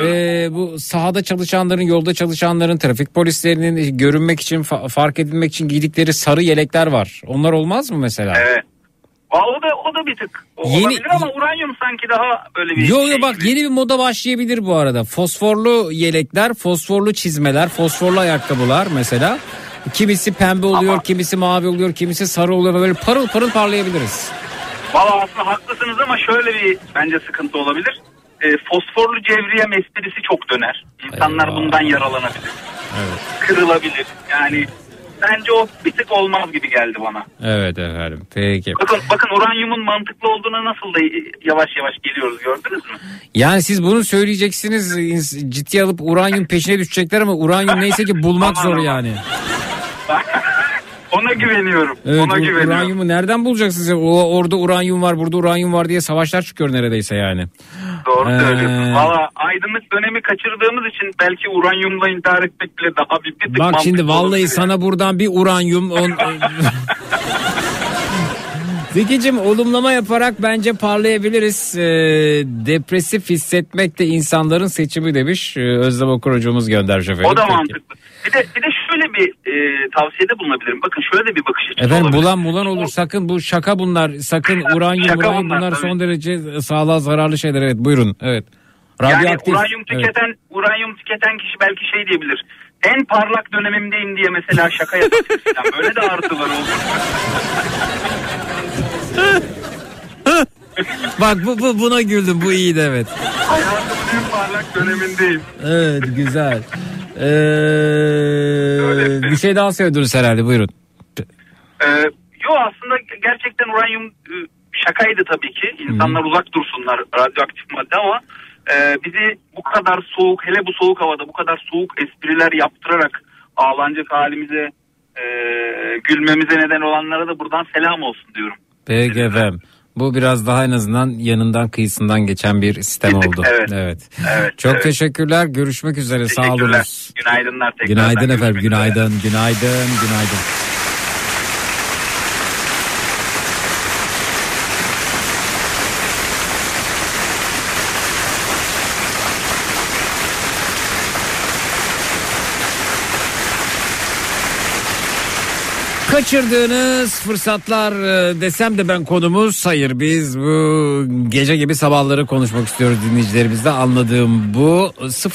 e, bu sahada çalışanların, yolda çalışanların, trafik polislerinin görünmek için, fa- fark edilmek için giydikleri sarı yelekler var. Onlar olmaz mı mesela? Evet. Aa, O da o da bir tık o Yeni- olabilir ama uranyum sanki daha böyle bir Yo şey yo bak gibi. yeni bir moda başlayabilir bu arada. Fosforlu yelekler, fosforlu çizmeler, fosforlu ayakkabılar mesela. Kimisi pembe oluyor, Ama- kimisi mavi oluyor, kimisi sarı oluyor. Böyle parıl parıl parlayabiliriz. Valla aslında haklısınız ama şöyle bir bence sıkıntı olabilir. E, fosforlu cevriye esprisi çok döner. İnsanlar Eyvah. bundan yaralanabilir. Kırılabilir. Yani bence o bir tık olmaz gibi geldi bana. Evet efendim. Peki. Bakın bakın uranyumun mantıklı olduğuna nasıl da yavaş yavaş geliyoruz gördünüz mü? Yani siz bunu söyleyeceksiniz ciddiye alıp uranyum peşine düşecekler ama uranyum neyse ki bulmak zor yani. Ona güveniyorum. Evet Ona güveniyorum. uranyumu nereden bulacaksınız? O, orada uranyum var burada uranyum var diye savaşlar çıkıyor neredeyse yani. Doğru Ee, söylüyorsun. Valla aydınlık dönemi kaçırdığımız için belki uranyumla intihar etmek bile daha bir, bir Bak şimdi vallahi olabilir sana buradan bir uranyum on... Zekicim olumlama yaparak bence parlayabiliriz. Ee, depresif hissetmek de insanların seçimi demiş. Ee, Özlem Okur hocamız göndermiş efendim. O da mantıklı. Bir de bir de şöyle bir e, tavsiyede bulunabilirim. Bakın şöyle de bir bakış açısı Efendim olabilir. bulan bulan olur sakın bu şaka bunlar sakın uranyum Şaka uranyum bunlar, bunlar tabii. son derece sağlığa zararlı şeyler evet buyurun evet. Yani Radyoaktif. uranyum evet. tüketen uranyum tüketen kişi belki şey diyebilir. En parlak dönemimdeyim diye mesela şaka yapabilir. falan. Böyle de artılar olur. Bak bu, bu buna güldüm bu iyiydi evet. Hayatımın en parlak dönemindeyim. Evet güzel. Ee, bir şey daha söylediniz herhalde buyurun. Ee, yo aslında gerçekten uranyum e, şakaydı tabii ki. İnsanlar uzak dursunlar radyoaktif madde ama e, bizi bu kadar soğuk hele bu soğuk havada bu kadar soğuk espriler yaptırarak ağlanacak halimize e, gülmemize neden olanlara da buradan selam olsun diyorum. Peki efendim. Bu biraz daha en azından yanından kıyısından geçen bir sistem oldu. evet. Evet, Çok evet. teşekkürler. Görüşmek üzere. Sağ Teşekkürler. olunuz. Günaydınlar tekrar. Günaydın efendim. Günaydın. Günaydın. Günaydın. Kaçırdığınız fırsatlar e, desem de ben konumuz. Hayır biz bu gece gibi sabahları konuşmak istiyoruz dinleyicilerimizle. Anladığım bu.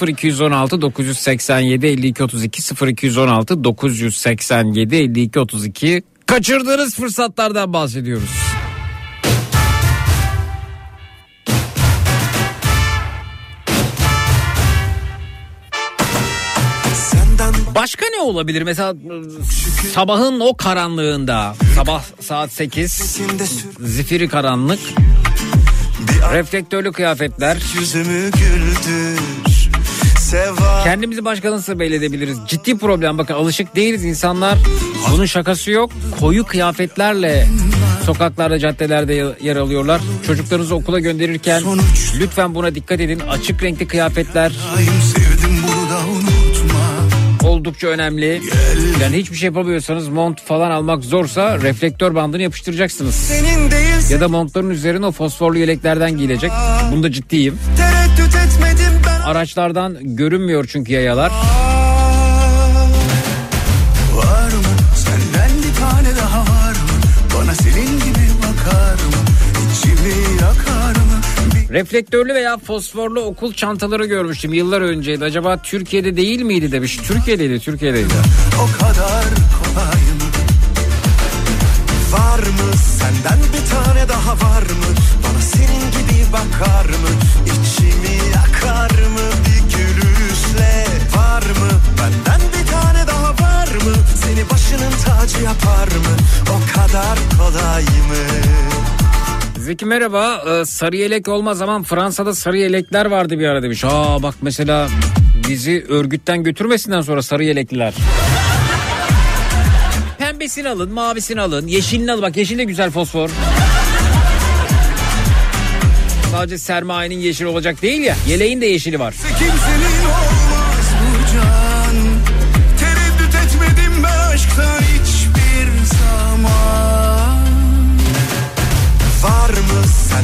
0216 987 52 32 0216 987 52 32 Kaçırdığınız fırsatlardan bahsediyoruz. Başka ne olabilir? Mesela sabahın o karanlığında, sabah saat 8, zifiri karanlık, reflektörlü kıyafetler. Yüzümü güldür. Kendimizi başka nasıl belli edebiliriz? Ciddi problem bakın alışık değiliz insanlar. Bunun şakası yok. Koyu kıyafetlerle sokaklarda caddelerde yer alıyorlar. Çocuklarınızı okula gönderirken lütfen buna dikkat edin. Açık renkli kıyafetler oldukça önemli. Yani hiçbir şey yapamıyorsanız mont falan almak zorsa reflektör bandını yapıştıracaksınız. Senin Ya da montların üzerine o fosforlu yeleklerden giyilecek. Bunda ciddiyim. Araçlardan görünmüyor çünkü yayalar. Var Reflektörlü veya fosforlu okul çantaları görmüştüm yıllar önceydi. Acaba Türkiye'de değil miydi demiş. Türkiye'deydi, Türkiye'deydi. o kadar kolay mı? Var mı senden bir tane daha var mı? Bana senin gibi bakar mı? İçimi yakar mı bir gülüşle? Var mı benden bir tane daha var mı? Seni başının tacı yapar mı? O kadar kolay mı? Zeki merhaba. Ee, sarı yelek olmaz ama Fransa'da sarı yelekler vardı bir ara demiş. Aa bak mesela bizi örgütten götürmesinden sonra sarı yelekliler. Pembesini alın, mavisini alın, yeşilini alın. Bak yeşil de güzel fosfor. Sadece sermayenin yeşil olacak değil ya. Yeleğin de yeşili var. Kimsenin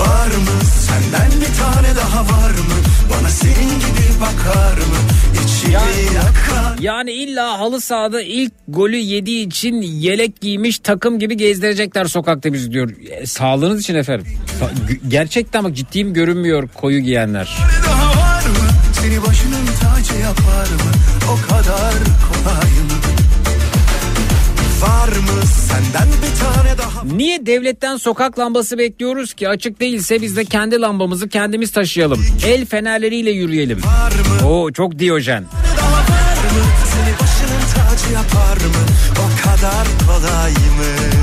Var mı? Senden bir tane daha var mı? Bana senin gibi bakar mı? İçimi yakar. Yani illa halı sahada ilk golü yediği için yelek giymiş takım gibi gezdirecekler sokakta bizi diyor. E, sağlığınız için efendim. Sa- Gerçekten bak ciddiyim görünmüyor koyu giyenler. daha var mı? Seni başının tacı yapar mı? O kadar kolay mı Var mı senden bir tane daha Niye devletten sokak lambası bekliyoruz ki? Açık değilse biz de kendi lambamızı kendimiz taşıyalım. El fenerleriyle yürüyelim. Oo çok diyojen. Seni başının tacı yapar mı O kadar kolay mı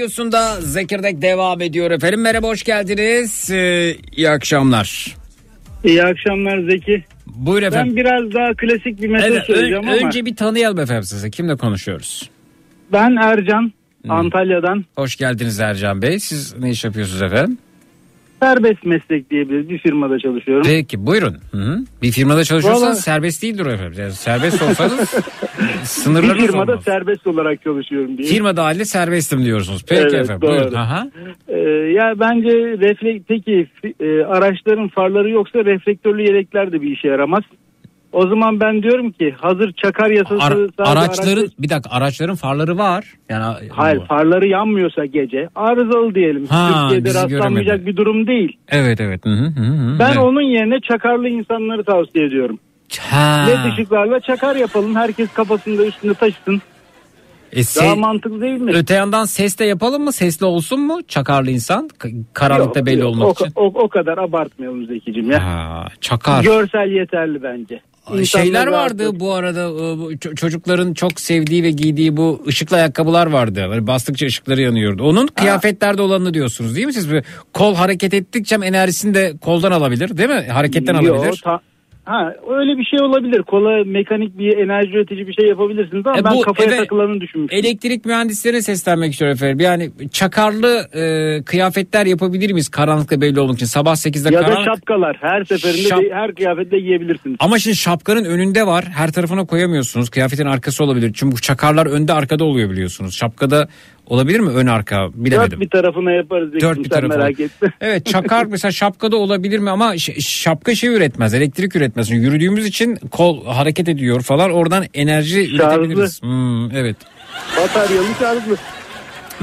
radyosunda Zekirdek devam ediyor efendim. Merhaba hoş geldiniz. Ee, iyi akşamlar. İyi akşamlar Zeki. Buyur efendim. Ben biraz daha klasik bir mesaj Evet, ön- söyleyeceğim ama önce bir tanıyalım efendim sizi. Kimle konuşuyoruz? ben Ercan Antalya'dan Hoş geldiniz Ercan Bey. Siz ne iş yapıyorsunuz efendim? Serbest meslek diyebiliriz bir firmada çalışıyorum. Peki buyurun. Hı hı. Bir firmada çalışıyorsanız Vallahi- serbest değildir o efendim. Yani serbest olsanız bir sınırlarınız firmada olmaz. serbest olarak çalışıyorum diye. Firma dahili serbestim diyorsunuz. Peki Evet, efendim doğru. buyurun. Aha. Ee, ya bence reflek peki e, araçların farları yoksa reflektörlü yelekler de bir işe yaramaz. O zaman ben diyorum ki hazır çakar yasası sadece araçların araçta- bir dakika araçların farları var. Yani Hayır farları yanmıyorsa gece arızalı diyelim. Ha, Türkiye'de rastlanmayacak göremedi. bir durum değil. Evet evet. Hı hı. Ben Evet. onun yerine çakarlı insanları tavsiye ediyorum. Ha. LED ışıklarla çakar yapalım. Herkes kafasında üstünde taşısın. E, se- Daha mantıklı değil mi? Öte yandan ses de yapalım mı? Sesli olsun mu? Çakarlı insan. Karanlıkta Yok, belli yok. olmak o, için. O, o kadar abartmayalım Zekicim ya. Ha, çakar. Görsel yeterli bence. İnsanlar Şeyler vardı bu arada e, çocukların çok sevdiği ve giydiği bu ışıklı ayakkabılar vardı. Böyle bastıkça ışıkları yanıyordu. Onun kıyafetlerde olanını diyorsunuz değil mi siz? Kol hareket ettikçe enerjisini de koldan alabilir değil mi? Hareketten Yo, alabilir. ta- ha, öyle bir şey olabilir. Kola mekanik bir enerji üretici bir şey yapabilirsiniz ama E, ben kafaya eve- takılanı düşünmüştüm. Elektrik mühendislerine seslenmek istiyorum efendim. Yani çakarlı e, kıyafetler yapabilir miyiz karanlıkta belli olmak için? Sabah 8'de ya da karanlık. şapkalar her seferinde Şap- de- her kıyafetle giyebilirsiniz. Ama şimdi şapkanın önünde var. Her tarafına koyamıyorsunuz. Kıyafetin arkası olabilir. Çünkü çakarlar önde arkada oluyor biliyorsunuz. Şapkada olabilir mi ön arka bilemedim. Dört bir tarafına yaparız. Dört bir tarafına. merak etme. Evet çakar mesela şapkada olabilir mi ama şapka şey üretmez elektrik üretmez. Çünkü Yürüdüğümüz için kol hareket ediyor falan oradan enerji Şarjlı. üretebiliriz. Hmm, evet. Bataryalı şarjlı.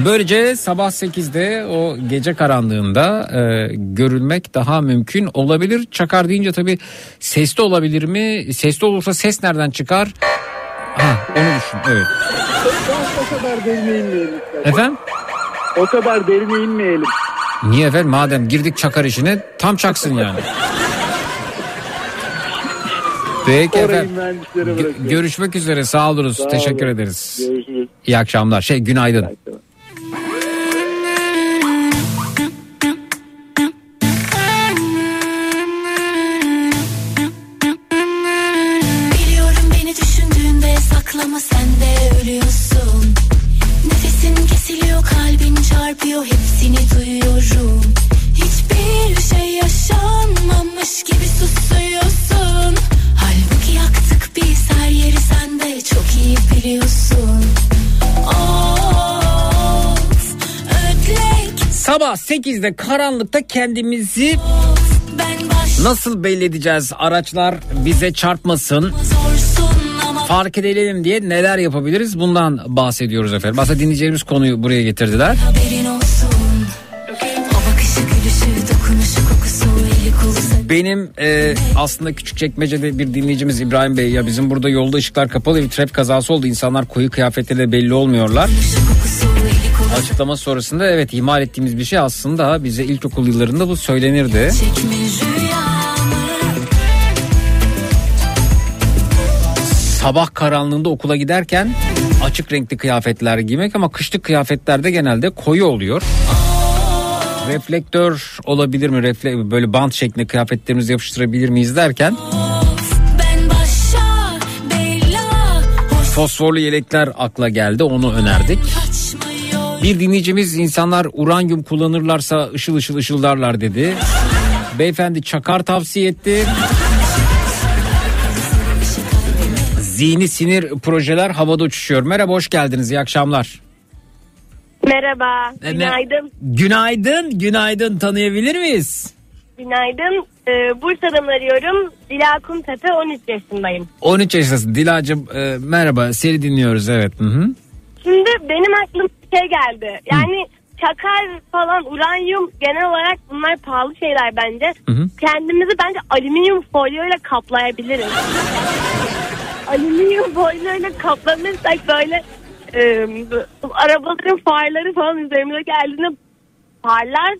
Böylece sabah 8'de o gece karanlığında e, görülmek daha mümkün olabilir. Çakar deyince tabii sesli olabilir mi? Sesli olursa ses nereden çıkar? Ha, onu düşün evet. o kadar derine inmeyelim. Efendim? O kadar derine inmeyelim. Niye efendim madem girdik çakar işine tam çaksın yani. Peki Orayı efendim. Gö- görüşmek üzere sağ olunuz. Sağ Teşekkür olun. ederiz. Görüşürüz. İyi akşamlar. Şey günaydın. Biliyorum kesiliyor kalbin çarpıyor hepsini duyuyorum. Hiçbir şey yaşanmamış gibi susuyorsun. Halbuki yaktık biz her yeri sen de çok iyi biliyorsun. Of ödlek. Sabah 8'de karanlıkta kendimizi baş nasıl belli edeceğiz? Araçlar bize çarpmasın. zorsun Fark edelim diye neler yapabiliriz? Bundan bahsediyoruz efendim. Aslında dinleyeceğimiz konuyu buraya getirdiler. Benim e, aslında küçük çekmecede bir dinleyicimiz İbrahim Bey ya bizim burada yolda ışıklar kapalı bir trafik kazası oldu. İnsanlar koyu kıyafetleriyle belli olmuyorlar. Açıklama sonrasında evet ihmal ettiğimiz bir şey aslında bize ilkokul yıllarında bu söylenirdi. çekme Sabah karanlığında okula giderken açık renkli kıyafetler giymek ama kışlık kıyafetlerde genelde koyu oluyor. Reflektör olabilir mi? Refle böyle bant şeklinde kıyafetlerimizi yapıştırabilir miyiz derken fosforlu yelekler akla geldi onu önerdik. Bir dinleyicimiz insanlar uranyum kullanırlarsa ışıl ışıl ışıldarlar dedi. Beyefendi çakar tavsiye etti. Zihni sinir projeler havada uçuşuyor. Merhaba hoş geldiniz iyi akşamlar. Merhaba, E, günaydın. Günaydın, günaydın tanıyabilir miyiz? Günaydın. Ee, Bursa'dan arıyorum. Dila Kumtepe, 13 yaşındayım. 13 yaşındasın Dilacım e, merhaba seni dinliyoruz evet. Hı hı. Şimdi benim aklıma bir şey geldi. Yani çakar falan, uranyum genel olarak bunlar pahalı şeyler bence. Hı hı. Kendimizi bence alüminyum folyoyla kaplayabiliriz. alüminyum folyoyla kaplanırsak böyle e, arabaların farları falan üzerimize geldiğinde parlar.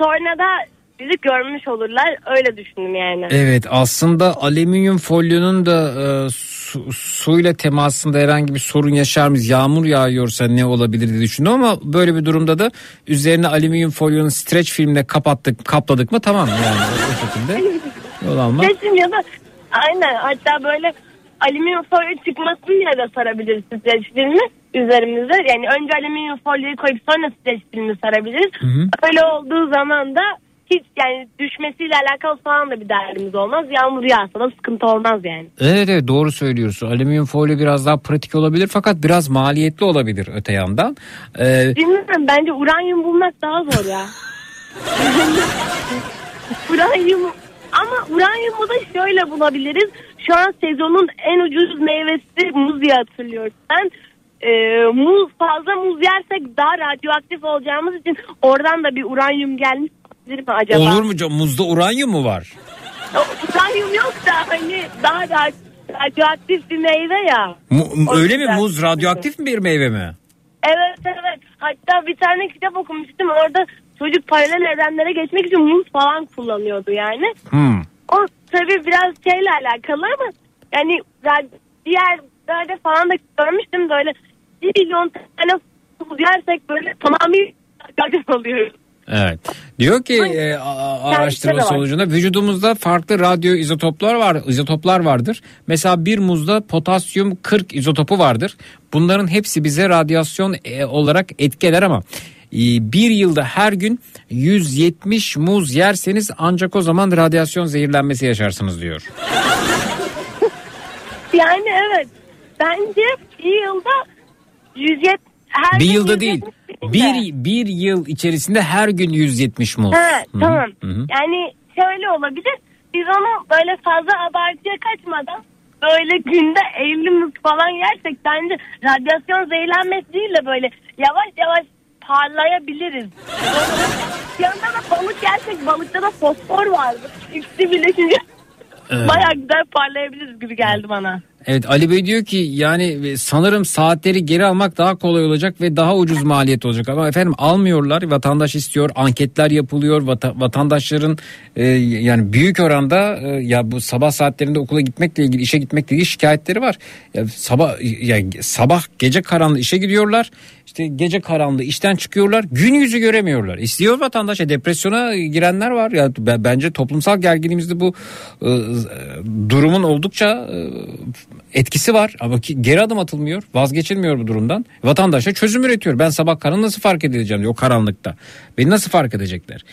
Sonra da bizi görmüş olurlar. Öyle düşündüm yani. Evet aslında alüminyum folyonun da e, su, suyla temasında herhangi bir sorun yaşar mıyız? Yağmur yağıyorsa ne olabilir diye düşündüm ama böyle bir durumda da üzerine alüminyum folyonun streç filmle kapattık kapladık mı tamam yani o şekilde yol alma. Kesin ya da aynen hatta böyle alüminyum folyo çıkmasın diye de sarabiliriz streç filmi üzerimize. Yani önce alüminyum folyoyu koyup sonra streç filmi sarabiliriz. hı. Öyle olduğu zaman da hiç yani düşmesiyle alakalı falan da bir derdimiz olmaz. Yağmur yağsa da sıkıntı olmaz yani. Evet evet doğru söylüyorsun. Alüminyum folyo biraz daha pratik olabilir fakat biraz maliyetli olabilir öte yandan. Ee, Bilmiyorum bence uranyum bulmak daha zor ya. uranyum ama uranyumu da şöyle bulabiliriz. Şu an sezonun en ucuz meyvesi muz diye hatırlıyorum ben. Ee, muz fazla muz yersek daha radyoaktif olacağımız için oradan da bir uranyum gelmiş mi acaba? olur mu canım muzda uranyum mu var? Uranyum yok da hani daha da radyoaktif bir meyve ya. Mu- öyle mi muz radyoaktif bir meyve mi? Evet evet. Hatta bir tane kitap okumuştum. Orada çocuk paralel evrenlere geçmek için muz falan kullanıyordu yani. Hmm. O tabii biraz şeyle alakalı ama yani rad- diğerlerde falan da görmüştüm böyle bir milyon tane yersek böyle tamamıyla radyo oluyoruz. Evet. Diyor ki e, araştırma sonucunda vücudumuzda farklı radyo izotoplar var, izotoplar vardır. Mesela bir muzda potasyum 40 izotopu vardır. Bunların hepsi bize radyasyon e, olarak etkiler ama bir yılda her gün 170 muz yerseniz ancak o zaman radyasyon zehirlenmesi yaşarsınız diyor. Yani evet bence bir yılda 170 her bir yılda 170 değil. de. Bir, bir yıl içerisinde her gün 170 muz. Hı, tamam. hı hı. Yani şöyle olabilir. Biz onu böyle fazla abartıya kaçmadan böyle günde 50 muz falan yersek bence radyasyon zehirlenmesi değil de böyle yavaş yavaş parlayabiliriz. Yanında da balık yersek balıkta da fosfor vardır. İkisi birleşince Evet. baya güzel parlayabiliriz gibi geldi bana. Evet Ali Bey diyor ki yani e, sanırım saatleri geri almak daha kolay olacak ve daha ucuz maliyet olacak ama efendim almıyorlar vatandaş istiyor anketler yapılıyor vata- vatandaşların e, yani büyük oranda e, ya bu sabah saatlerinde okula gitmekle ilgili işe gitmekle ilgili şikayetleri var. Ya sabah ya sabah gece karanlığı işe gidiyorlar işte gece karanlığı işten çıkıyorlar gün yüzü göremiyorlar. İstiyor vatandaş ya depresyona girenler var. Ya bence toplumsal gerginliğimizde bu e, durumun oldukça e, etkisi var. Ama ki geri adım atılmıyor vazgeçilmiyor bu durumdan. Vatandaş da çözüm üretiyor. Ben sabah karanlığı nasıl fark edeceğim diyor o karanlıkta beni nasıl fark edecekler?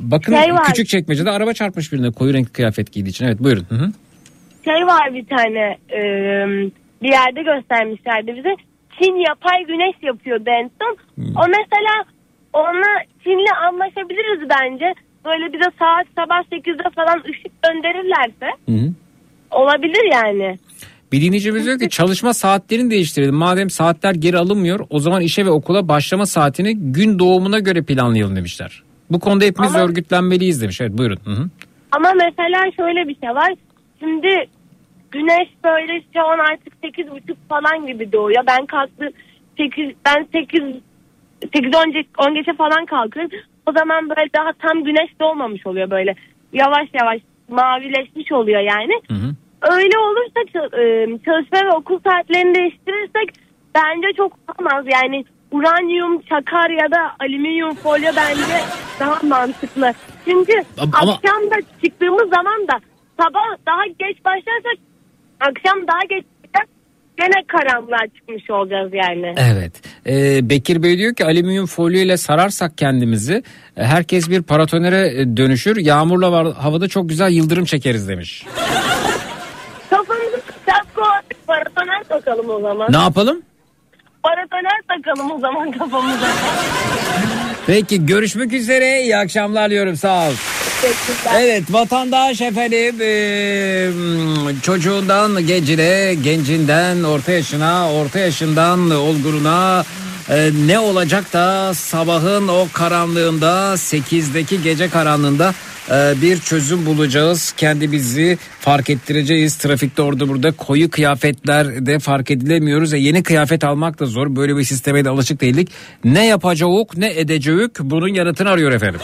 Bakın Şey küçük çekmecede araba çarpmış birine koyu renkli kıyafet giydiği için. Evet buyurun. Hı hı. şey var bir tane e, bir yerde göstermişlerdi bize. Çin yapay güneş yapıyordu en son. O mesela ona Çin'le anlaşabiliriz bence. Böyle bize saat sabah 8'de falan ışık gönderirlerse hı. olabilir yani. Bir dinleyicimiz diyor ki çalışma saatlerini değiştirelim. Madem saatler geri alınmıyor o zaman işe ve okula başlama saatini gün doğumuna göre planlayalım demişler. Bu konuda hepimiz Ama- örgütlenmeliyiz demiş. Evet buyurun. Hı hı. Ama mesela şöyle bir şey var. Şimdi güneş böyle şu an artık 8.30 falan gibi doğuyor. Ben kalktım 8 ben 8 8 10 10 geçe falan kalkıyorum. O zaman böyle daha tam güneş doğmamış oluyor böyle. Yavaş yavaş mavileşmiş oluyor yani. Hı hı. Öyle olursa e, çalışma ve okul saatlerini değiştirirsek bence çok olmaz. Yani uranyum, çakar ya da alüminyum folyo bence daha mantıklı. Çünkü ama- akşam da çıktığımız zaman da sabah daha geç başlarsak akşam daha geç. Gene karanlığa çıkmış olacağız yani. Evet. Ee, Bekir Bey diyor ki alüminyum folyo ile sararsak kendimizi herkes bir paratonere e, dönüşür. Yağmurla var, havada çok güzel yıldırım çekeriz demiş. Kafamızı artık paratoner takalım o zaman. Ne yapalım? Paratoner takalım o zaman kafamıza. Peki görüşmek üzere. İyi akşamlar diyorum. Sağ ol. Evet vatandaş efendim eee, çocuğundan gencine, gencinden orta yaşına, orta yaşından olgununa e, ne olacak da sabahın o karanlığında 8'deki gece karanlığında e, bir çözüm bulacağız. Kendimizi fark ettireceğiz. Trafikte orada burada koyu kıyafetlerde fark edilemiyoruz. E, yeni kıyafet almak da zor. Böyle bir sisteme de alışık değildik. Ne yapacağız ne edeceğiz bunun yanıtını arıyor efendim.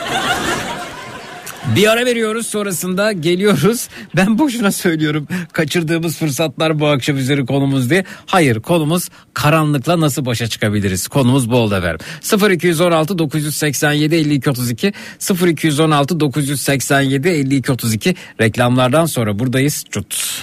Bir ara veriyoruz sonrasında geliyoruz. Ben boşuna söylüyorum kaçırdığımız fırsatlar bu akşam üzeri konumuz diye. Hayır konumuz karanlıkla nasıl başa çıkabiliriz? Konumuz bu oldu efendim. 0216 987 52 32 0216 987 52 32 reklamlardan sonra buradayız. Cut.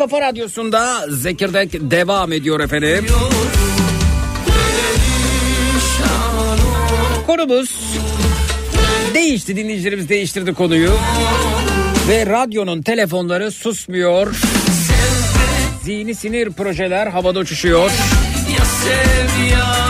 Kafa radyosunda Zekirdek devam ediyor efendim. Konumuz değişti dinleyicilerimiz değiştirdi konuyu. Ve radyonun telefonları susmuyor. Zihni sinir projeler havada uçuşuyor. Ya sev ya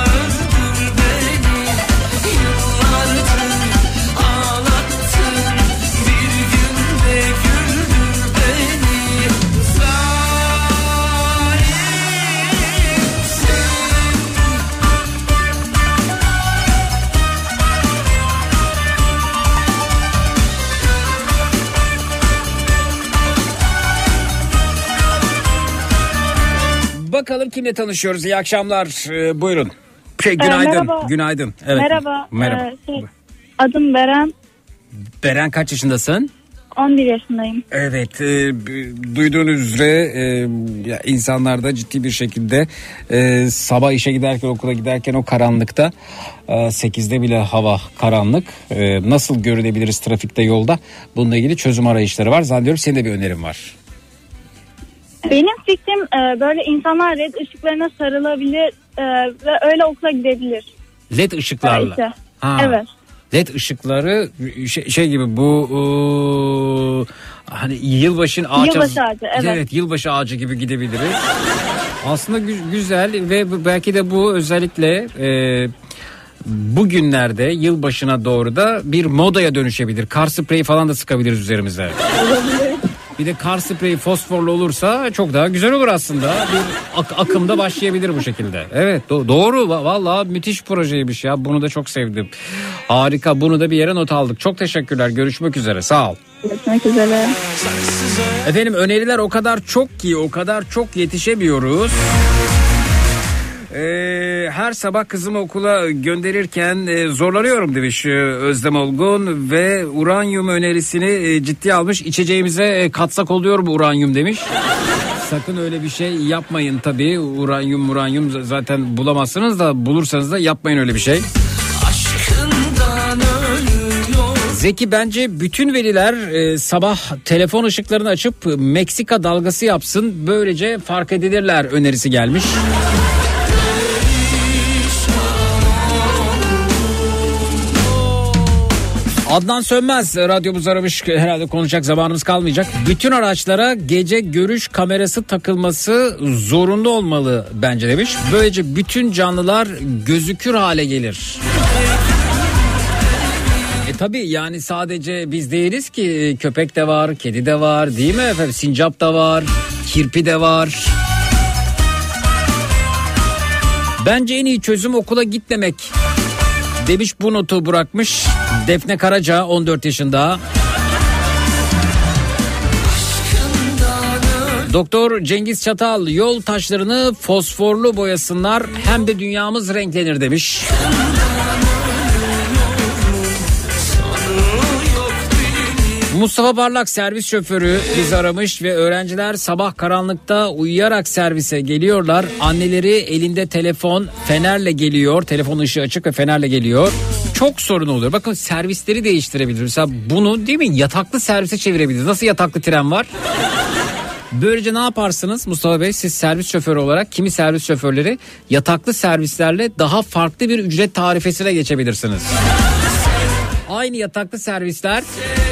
Bakalım kimle tanışıyoruz. İyi akşamlar. Ee, buyurun. Şey, günaydın. merhaba. Günaydın. Evet. Merhaba. Merhaba. Ee, şey, adım Beren. Beren kaç yaşındasın? 11 yaşındayım. Evet, e, duyduğunuz üzere e, insanlarda ciddi bir şekilde e, sabah işe giderken okula giderken o karanlıkta e, 8'de bile hava karanlık. E, nasıl görülebiliriz trafikte yolda? Bununla ilgili çözüm arayışları var. Zannediyorum senin de bir önerin var. Benim fikrim e, böyle insanlar red ışıklarına sarılabilir e, ve öyle okula gidebilir. LED ışıklarla. Belki. Ha. Evet. LED ışıkları şey, şey gibi bu e, hani yılbaşın ağaç Yılbaşı ağacı, evet. yılbaşı ağacı gibi gidebiliriz. Aslında gü- güzel ve belki de bu özellikle e, bugünlerde yılbaşına doğru da bir modaya dönüşebilir. Kar spreyi falan da sıkabiliriz üzerimize. Bir de kar spreyi fosforlu olursa çok daha güzel olur aslında. Bir ak- akımda başlayabilir bu şekilde. Evet do- doğru Va- vallahi müthiş projeymiş ya. Bunu da çok sevdim. Harika bunu da bir yere not aldık. Çok teşekkürler. Görüşmek üzere. Sağ ol. Görüşmek üzere. Efendim öneriler o kadar çok ki o kadar çok yetişemiyoruz. Ee, her sabah kızımı okula gönderirken e, zorlanıyorum demiş e, Özlem Olgun ve uranyum önerisini e, ciddiye almış. İçeceğimize e, katsak oluyor mu uranyum demiş. Sakın öyle bir şey yapmayın tabii. Uranyum uranyum zaten bulamazsınız da bulursanız da yapmayın öyle bir şey. Zeki bence bütün veliler e, sabah telefon ışıklarını açıp Meksika dalgası yapsın. Böylece fark edilirler önerisi gelmiş. Adnan Sönmez radyomuz aramış herhalde konuşacak zamanımız kalmayacak. Bütün araçlara gece görüş kamerası takılması zorunlu olmalı bence demiş. Böylece bütün canlılar gözükür hale gelir. E tabi yani sadece biz değiliz ki köpek de var, kedi de var değil mi efendim? Sincap da var, kirpi de var. Bence en iyi çözüm okula gitmemek. Demiş bu notu bırakmış. Defne Karaca 14 yaşında. Doktor Cengiz Çatal yol taşlarını fosforlu boyasınlar hem de dünyamız renklenir demiş. Mustafa Parlak servis şoförü bizi aramış ve öğrenciler sabah karanlıkta uyuyarak servise geliyorlar. Anneleri elinde telefon fenerle geliyor. Telefon ışığı açık ve fenerle geliyor. Çok sorun oluyor. Bakın servisleri değiştirebiliriz. Mesela bunu değil mi yataklı servise çevirebiliriz. Nasıl yataklı tren var? Böylece ne yaparsınız Mustafa Bey siz servis şoförü olarak kimi servis şoförleri yataklı servislerle daha farklı bir ücret tarifesine geçebilirsiniz. Aynı yataklı servisler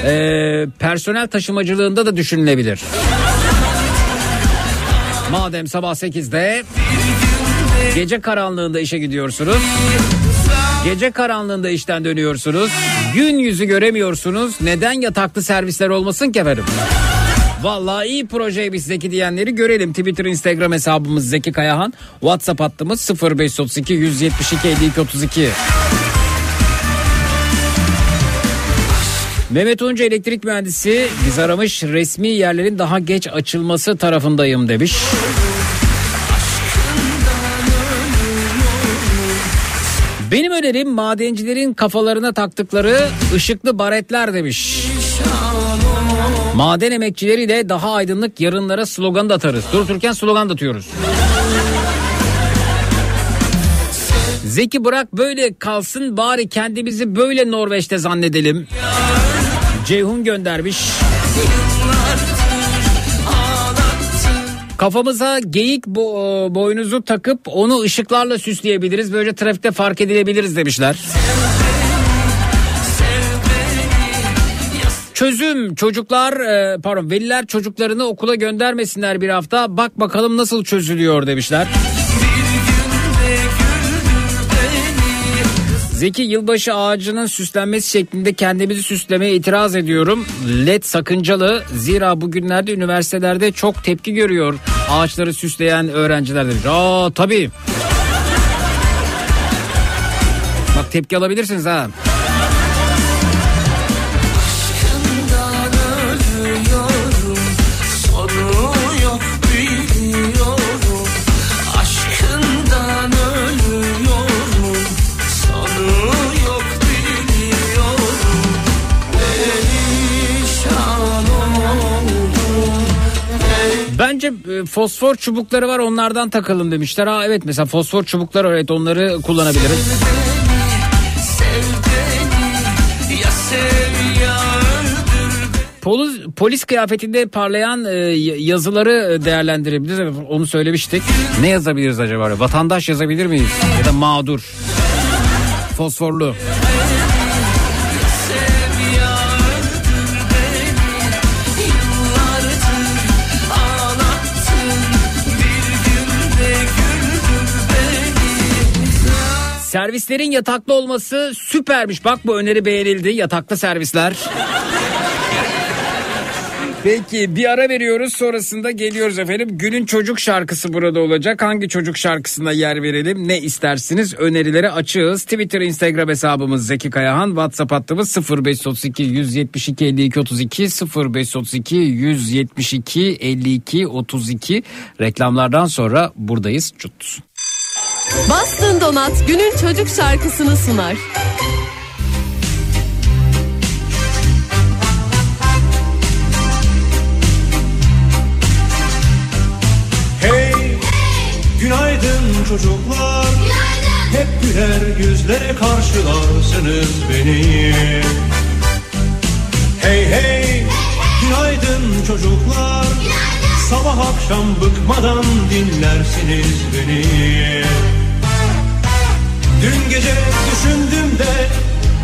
e, personel taşımacılığında da düşünülebilir. Madem sabah 8'de gece karanlığında işe gidiyorsunuz. Gece karanlığında işten dönüyorsunuz. Gün yüzü göremiyorsunuz. Neden yataklı servisler olmasın ki efendim? Vallahi iyi projeymiş Zeki diyenleri görelim. Twitter, Instagram hesabımız Zeki Kayahan. WhatsApp hattımız 0532 172 52 32. Mehmet Unca elektrik mühendisi biz aramış resmi yerlerin daha geç açılması tarafındayım demiş. Benim önerim madencilerin kafalarına taktıkları ışıklı baretler demiş. Maden emekçileri de daha aydınlık yarınlara slogan da atarız. Dururken slogan da atıyoruz. Zeki bırak böyle kalsın bari kendimizi böyle Norveç'te zannedelim. Ceyhun göndermiş. Kafamıza geyik bo- boynuzu takıp onu ışıklarla süsleyebiliriz. Böylece trafikte fark edilebiliriz demişler. Çözüm çocuklar e, pardon veliler çocuklarını okula göndermesinler bir hafta bak bakalım nasıl çözülüyor demişler. Zeki yılbaşı ağacının süslenmesi şeklinde kendimizi süslemeye itiraz ediyorum. LED sakıncalı zira bugünlerde üniversitelerde çok tepki görüyor ağaçları süsleyen öğrenciler demiş. Aa tabii. Bak tepki alabilirsiniz ha. Bence e, fosfor çubukları var onlardan takalım demişler. Ha evet mesela fosfor çubukları evet onları kullanabiliriz. Polis, polis kıyafetinde parlayan e, yazıları e, değerlendirebiliriz. Onu söylemiştik. Ne yazabiliriz acaba? Vatandaş yazabilir miyiz? Ya da mağdur. Fosforlu. Servislerin yataklı olması süpermiş. Bak bu öneri beğenildi. Yataklı servisler. Peki bir ara veriyoruz sonrasında geliyoruz efendim. Günün çocuk şarkısı burada olacak. Hangi çocuk şarkısına yer verelim? Ne istersiniz? Önerileri açığız. Twitter, Instagram hesabımız Zeki Kayahan. WhatsApp hattımız 0532 172 52 32 0532 172 52 32. Reklamlardan sonra buradayız. Çut. Bastın Donat günün çocuk şarkısını sunar. Hey, günaydın çocuklar. Hep güler yüzle karşılarsınız beni. Hey hey, günaydın çocuklar. Sabah akşam bıkmadan dinlersiniz beni. Dün gece düşündüm de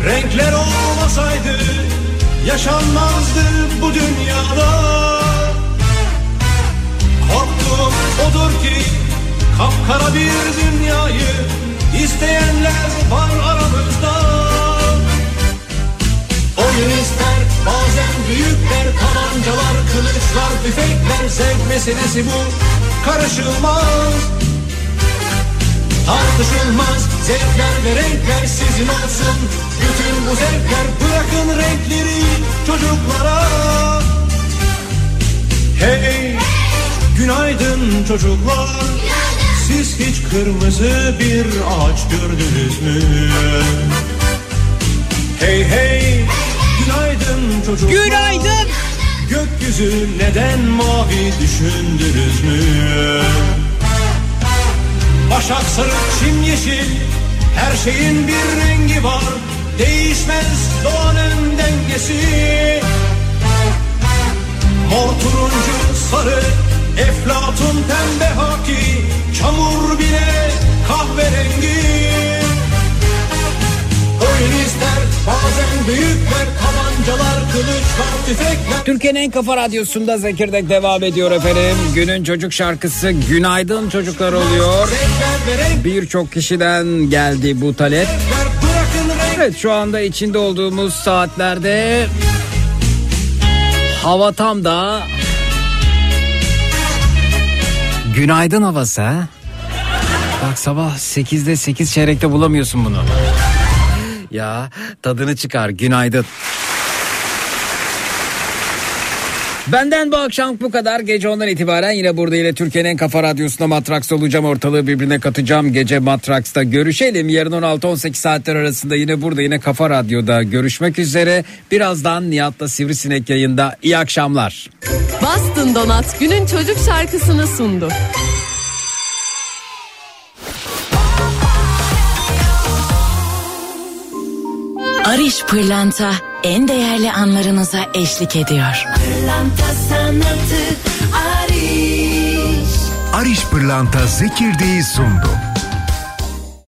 renkler olmasaydı yaşanmazdı bu dünyada. Korktuğum odur ki kapkara bir dünyayı isteyenler var aramızda. Oyun ister bazen büyükler tabancalar kılıçlar tüfekler zevk meselesi bu karışılmaz. Tartışılmaz zevkler ve renkler sizin olsun Bütün bu zevkler bırakın renkleri çocuklara Hey günaydın çocuklar Siz hiç kırmızı bir ağaç gördünüz mü? Hey hey günaydın çocuklar Günaydın. Gökyüzü neden mavi düşündünüz mü? Başak sarı çim yeşil Her şeyin bir rengi var. Değişmez doğanın dengesi. Mor turuncu sarı Eflatun pembe haki Çamur bile kahverengi. Oyun ister bazen büyükler Tabancalar, kılıçlar, tüfekler Türkiye'nin en kafa radyosunda Zekirdek devam ediyor efendim. Günün çocuk şarkısı Günaydın Çocuklar oluyor. Birçok kişiden geldi bu talep. Evet şu anda içinde olduğumuz saatlerde hava tam da günaydın havası. ha? Bak sabah 8'de 8 çeyrekte bulamıyorsun bunu. Ya tadını çıkar günaydın. Benden bu akşam bu kadar. Gece ondan itibaren yine burada yine Türkiye'nin en kafa radyosunda Matrax olacağım. Ortalığı birbirine katacağım. Gece Matrax'ta görüşelim. Yarın 16-18 saatler arasında yine burada yine Kafa Radyo'da görüşmek üzere. Birazdan Nihat'la Sivrisinek yayında. İyi akşamlar. Bastın Donat günün çocuk şarkısını sundu. Ariş Pırlanta en değerli anlarınıza eşlik ediyor. Pırlanta sanatı Ariş Pırlanta Zekirdeği sundu.